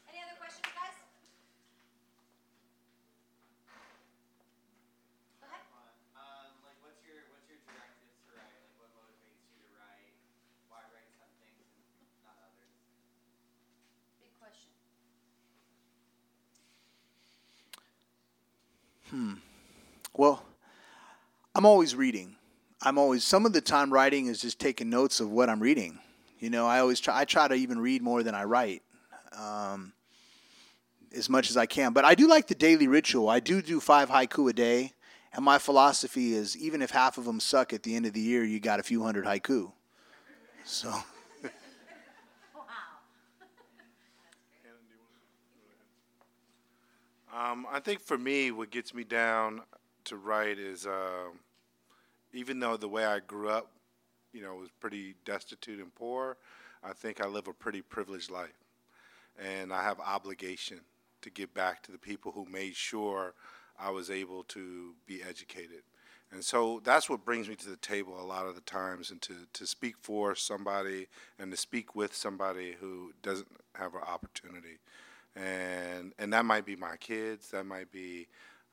Any other questions, guys? Go ahead. Um, like, what's your what's your directives to write? Like, what motivates you to write? Why write some things and not others? Big question. Hmm. Well, I'm always reading. I'm always some of the time writing is just taking notes of what I'm reading. You know, I always try. I try to even read more than I write, um, as much as I can. But I do like the daily ritual. I do do five haiku a day, and my philosophy is even if half of them suck at the end of the year, you got a few hundred haiku. So. Um, I think for me, what gets me down to write is uh, even though the way I grew up, you know, was pretty destitute and poor, I think I live a pretty privileged life. And I have obligation to give back to the people who made sure I was able to be educated. And so that's what brings me to the table a lot of the times and to, to speak for somebody and to speak with somebody who doesn't have an opportunity and and that might be my kids. That might be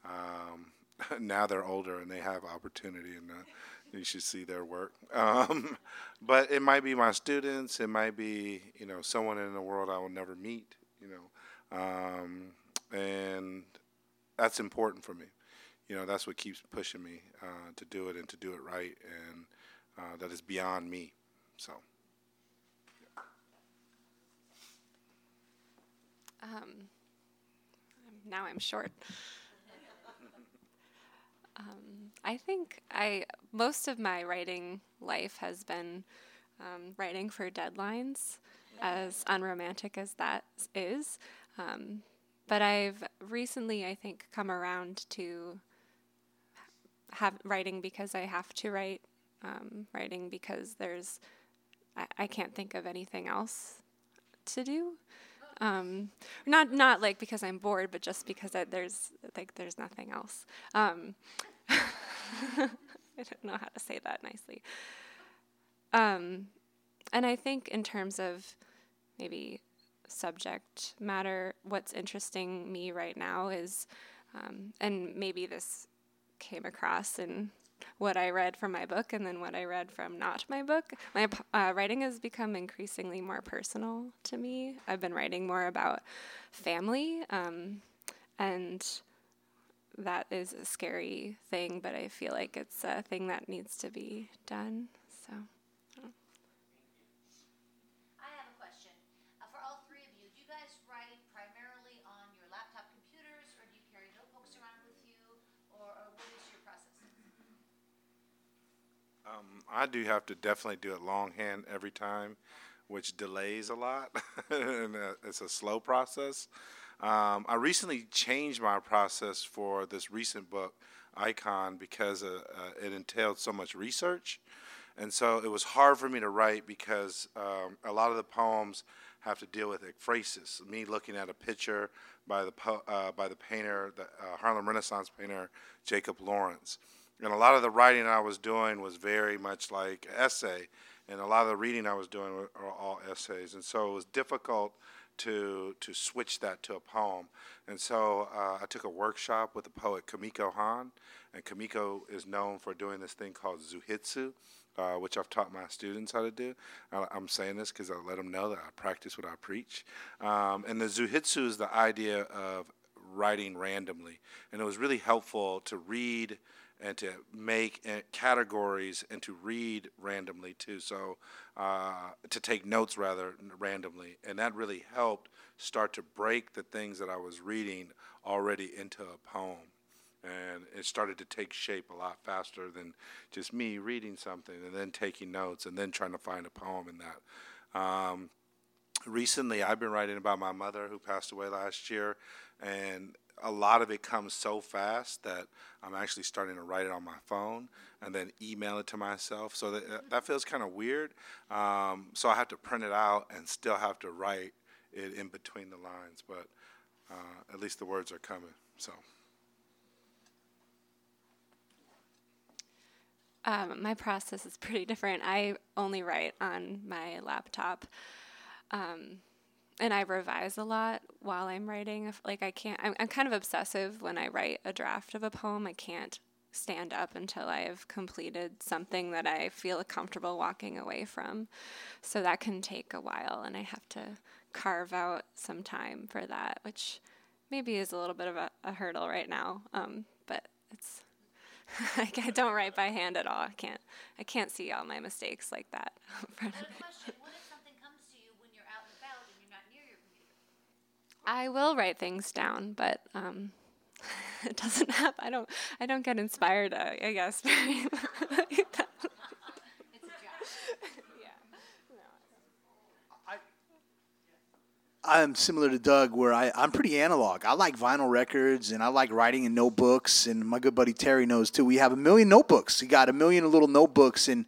um, now they're older and they have opportunity, and uh, you should see their work. Um, but it might be my students. It might be you know someone in the world I will never meet. You know, um, and that's important for me. You know, that's what keeps pushing me uh, to do it and to do it right, and uh, that is beyond me. So. Um, now I'm short. Um, I think I most of my writing life has been um, writing for deadlines, as unromantic as that is. Um, but I've recently, I think, come around to have writing because I have to write, um, writing because there's I, I can't think of anything else to do. Um, not not like because I'm bored, but just because I, there's like there's nothing else. Um, I don't know how to say that nicely. Um, and I think in terms of maybe subject matter, what's interesting me right now is, um, and maybe this came across in what I read from my book and then what I read from not my book. My uh, writing has become increasingly more personal to me. I've been writing more about family, um, and that is a scary thing, but I feel like it's a thing that needs to be done. So. I have a question. Uh, for all three of you, do you guys write primarily on your laptop computers, or do you carry notebooks around with you, or, or what is your process? Um, I do have to definitely do it longhand every time, which delays a lot, and uh, it's a slow process. Um, I recently changed my process for this recent book, Icon, because uh, uh, it entailed so much research. And so it was hard for me to write because um, a lot of the poems have to deal with ekphrasis, me looking at a picture by the, po- uh, by the painter, the uh, Harlem Renaissance painter, Jacob Lawrence. And a lot of the writing I was doing was very much like essay, and a lot of the reading I was doing were all essays. And so it was difficult to to switch that to a poem. And so uh, I took a workshop with the poet Kimiko Hahn, and Kimiko is known for doing this thing called zuihitsu, uh, which I've taught my students how to do. I, am saying this because I let them know that I practice what I preach. Um, and the zuihitsu is the idea of writing randomly, and it was really helpful to read and to make uh, categories and to read randomly too. So uh, to take notes rather randomly, and that really helped start to break the things that I was reading already into a poem. And it started to take shape a lot faster than just me reading something and then taking notes and then trying to find a poem in that. Um, recently, I've been writing about my mother who passed away last year, and a lot of it comes so fast that I'm actually starting to write it on my phone and then email it to myself. So that that feels kind of weird. Um, so I have to print it out and still have to write it in between the lines. But uh, at least the words are coming. So. Um, my process is pretty different. I only write on my laptop. Um, and I revise a lot while I'm writing. Like I can't, I'm, I'm kind of obsessive when I write a draft of a poem. I can't stand up until I have completed something that I feel comfortable walking away from. So that can take a while, and I have to carve out some time for that, which maybe is a little bit of a, a hurdle right now. Um, but it's I I don't write by hand at all. I can't. I can't see all my mistakes like that. in front of me. What if something comes to you when you're out and about and you're not near your computer? I will write things down, but um, it doesn't happen. I don't. I don't get inspired. Uh, I guess. very like that. I'm similar to Doug, where I, I'm pretty analog. I like vinyl records and I like writing in notebooks. And my good buddy Terry knows too. We have a million notebooks. He got a million little notebooks, and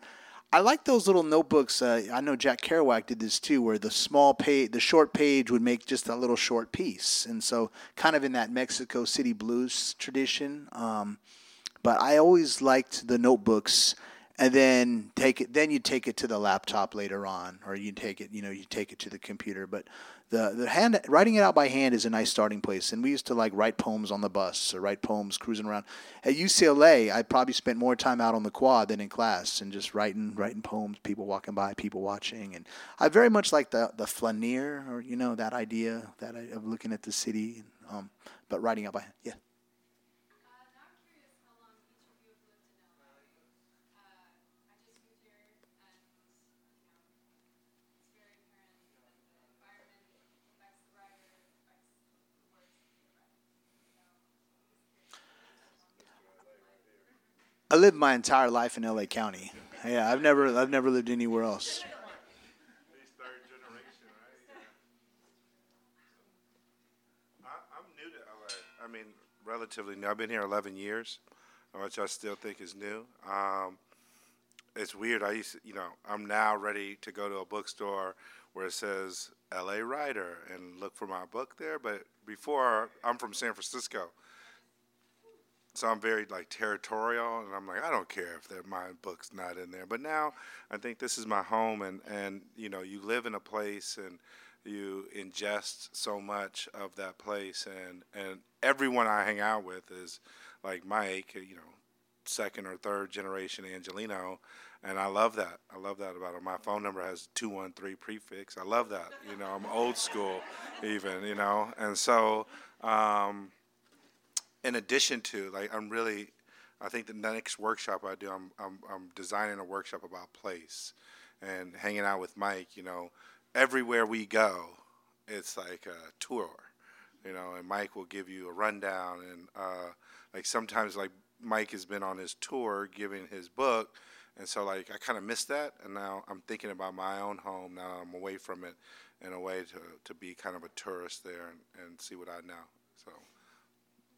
I like those little notebooks. Uh, I know Jack Kerouac did this too, where the small page, the short page would make just a little short piece. And so, kind of in that Mexico City blues tradition. Um, but I always liked the notebooks and then take it then you take it to the laptop later on or you take it you know you take it to the computer. But the the hand writing it out by hand is a nice starting place. And we used to like write poems on the bus or write poems cruising around. At UCLA I probably spent more time out on the quad than in class and just writing writing poems people walking by people watching. And I very much like the the flaneur or you know that idea that I, of looking at the city um, but writing out by hand yeah I lived my entire life in LA County. Yeah, I've never I've never lived anywhere else. I'm new to LA. I mean, relatively new. I've been here 11 years, which I still think is new. Um, it's weird. I used to, you know, I'm now ready to go to a bookstore where it says LA Writer and look for my book there. But before, I'm from San Francisco. So I'm very like territorial, and I'm like, I don't care if my book's not in there. But now I think this is my home, and and you know, you live in a place, and you ingest so much of that place, and and everyone I hang out with is like Mike, you know, second or third generation Angelino, and I love that. I love that about it. My phone number has two one three prefix. I love that. You know, I'm old school, even. You know, and so. Um, in addition to like I'm really I think the next workshop I do I'm I'm, I'm designing a workshop about place and hanging out with Mike you know. Everywhere we go it's like a tour you know and Mike will give you a rundown and uh, like sometimes like Mike has been on his tour giving his book and so like I kind of missed that and now I'm thinking about my own home now I'm away from it in a way to, to be kind of a tourist there and, and see what I know so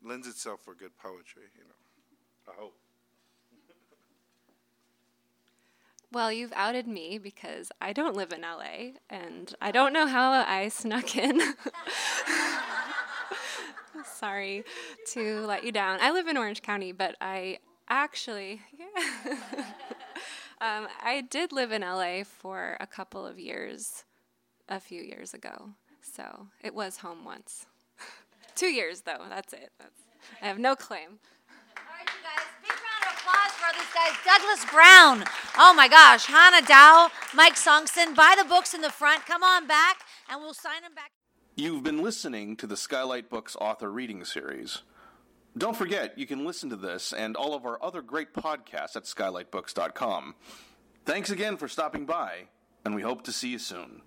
lends itself for good poetry, you know. I hope. Well, you've outed me because I don't live in LA and I don't know how I snuck in. Sorry to let you down. I live in Orange County, but I actually, yeah. um, I did live in LA for a couple of years a few years ago. So it was home once. Two years, though. That's it. That's, I have no claim. All right, you guys, big round of applause for this guys. Douglas Brown. Oh my gosh. Hannah Dow, Mike Sonksen. Buy the books in the front. Come on back, and we'll sign them back. You've been listening to the Skylight Books author reading series. Don't forget, you can listen to this and all of our other great podcasts at skylightbooks.com. Thanks again for stopping by, and we hope to see you soon.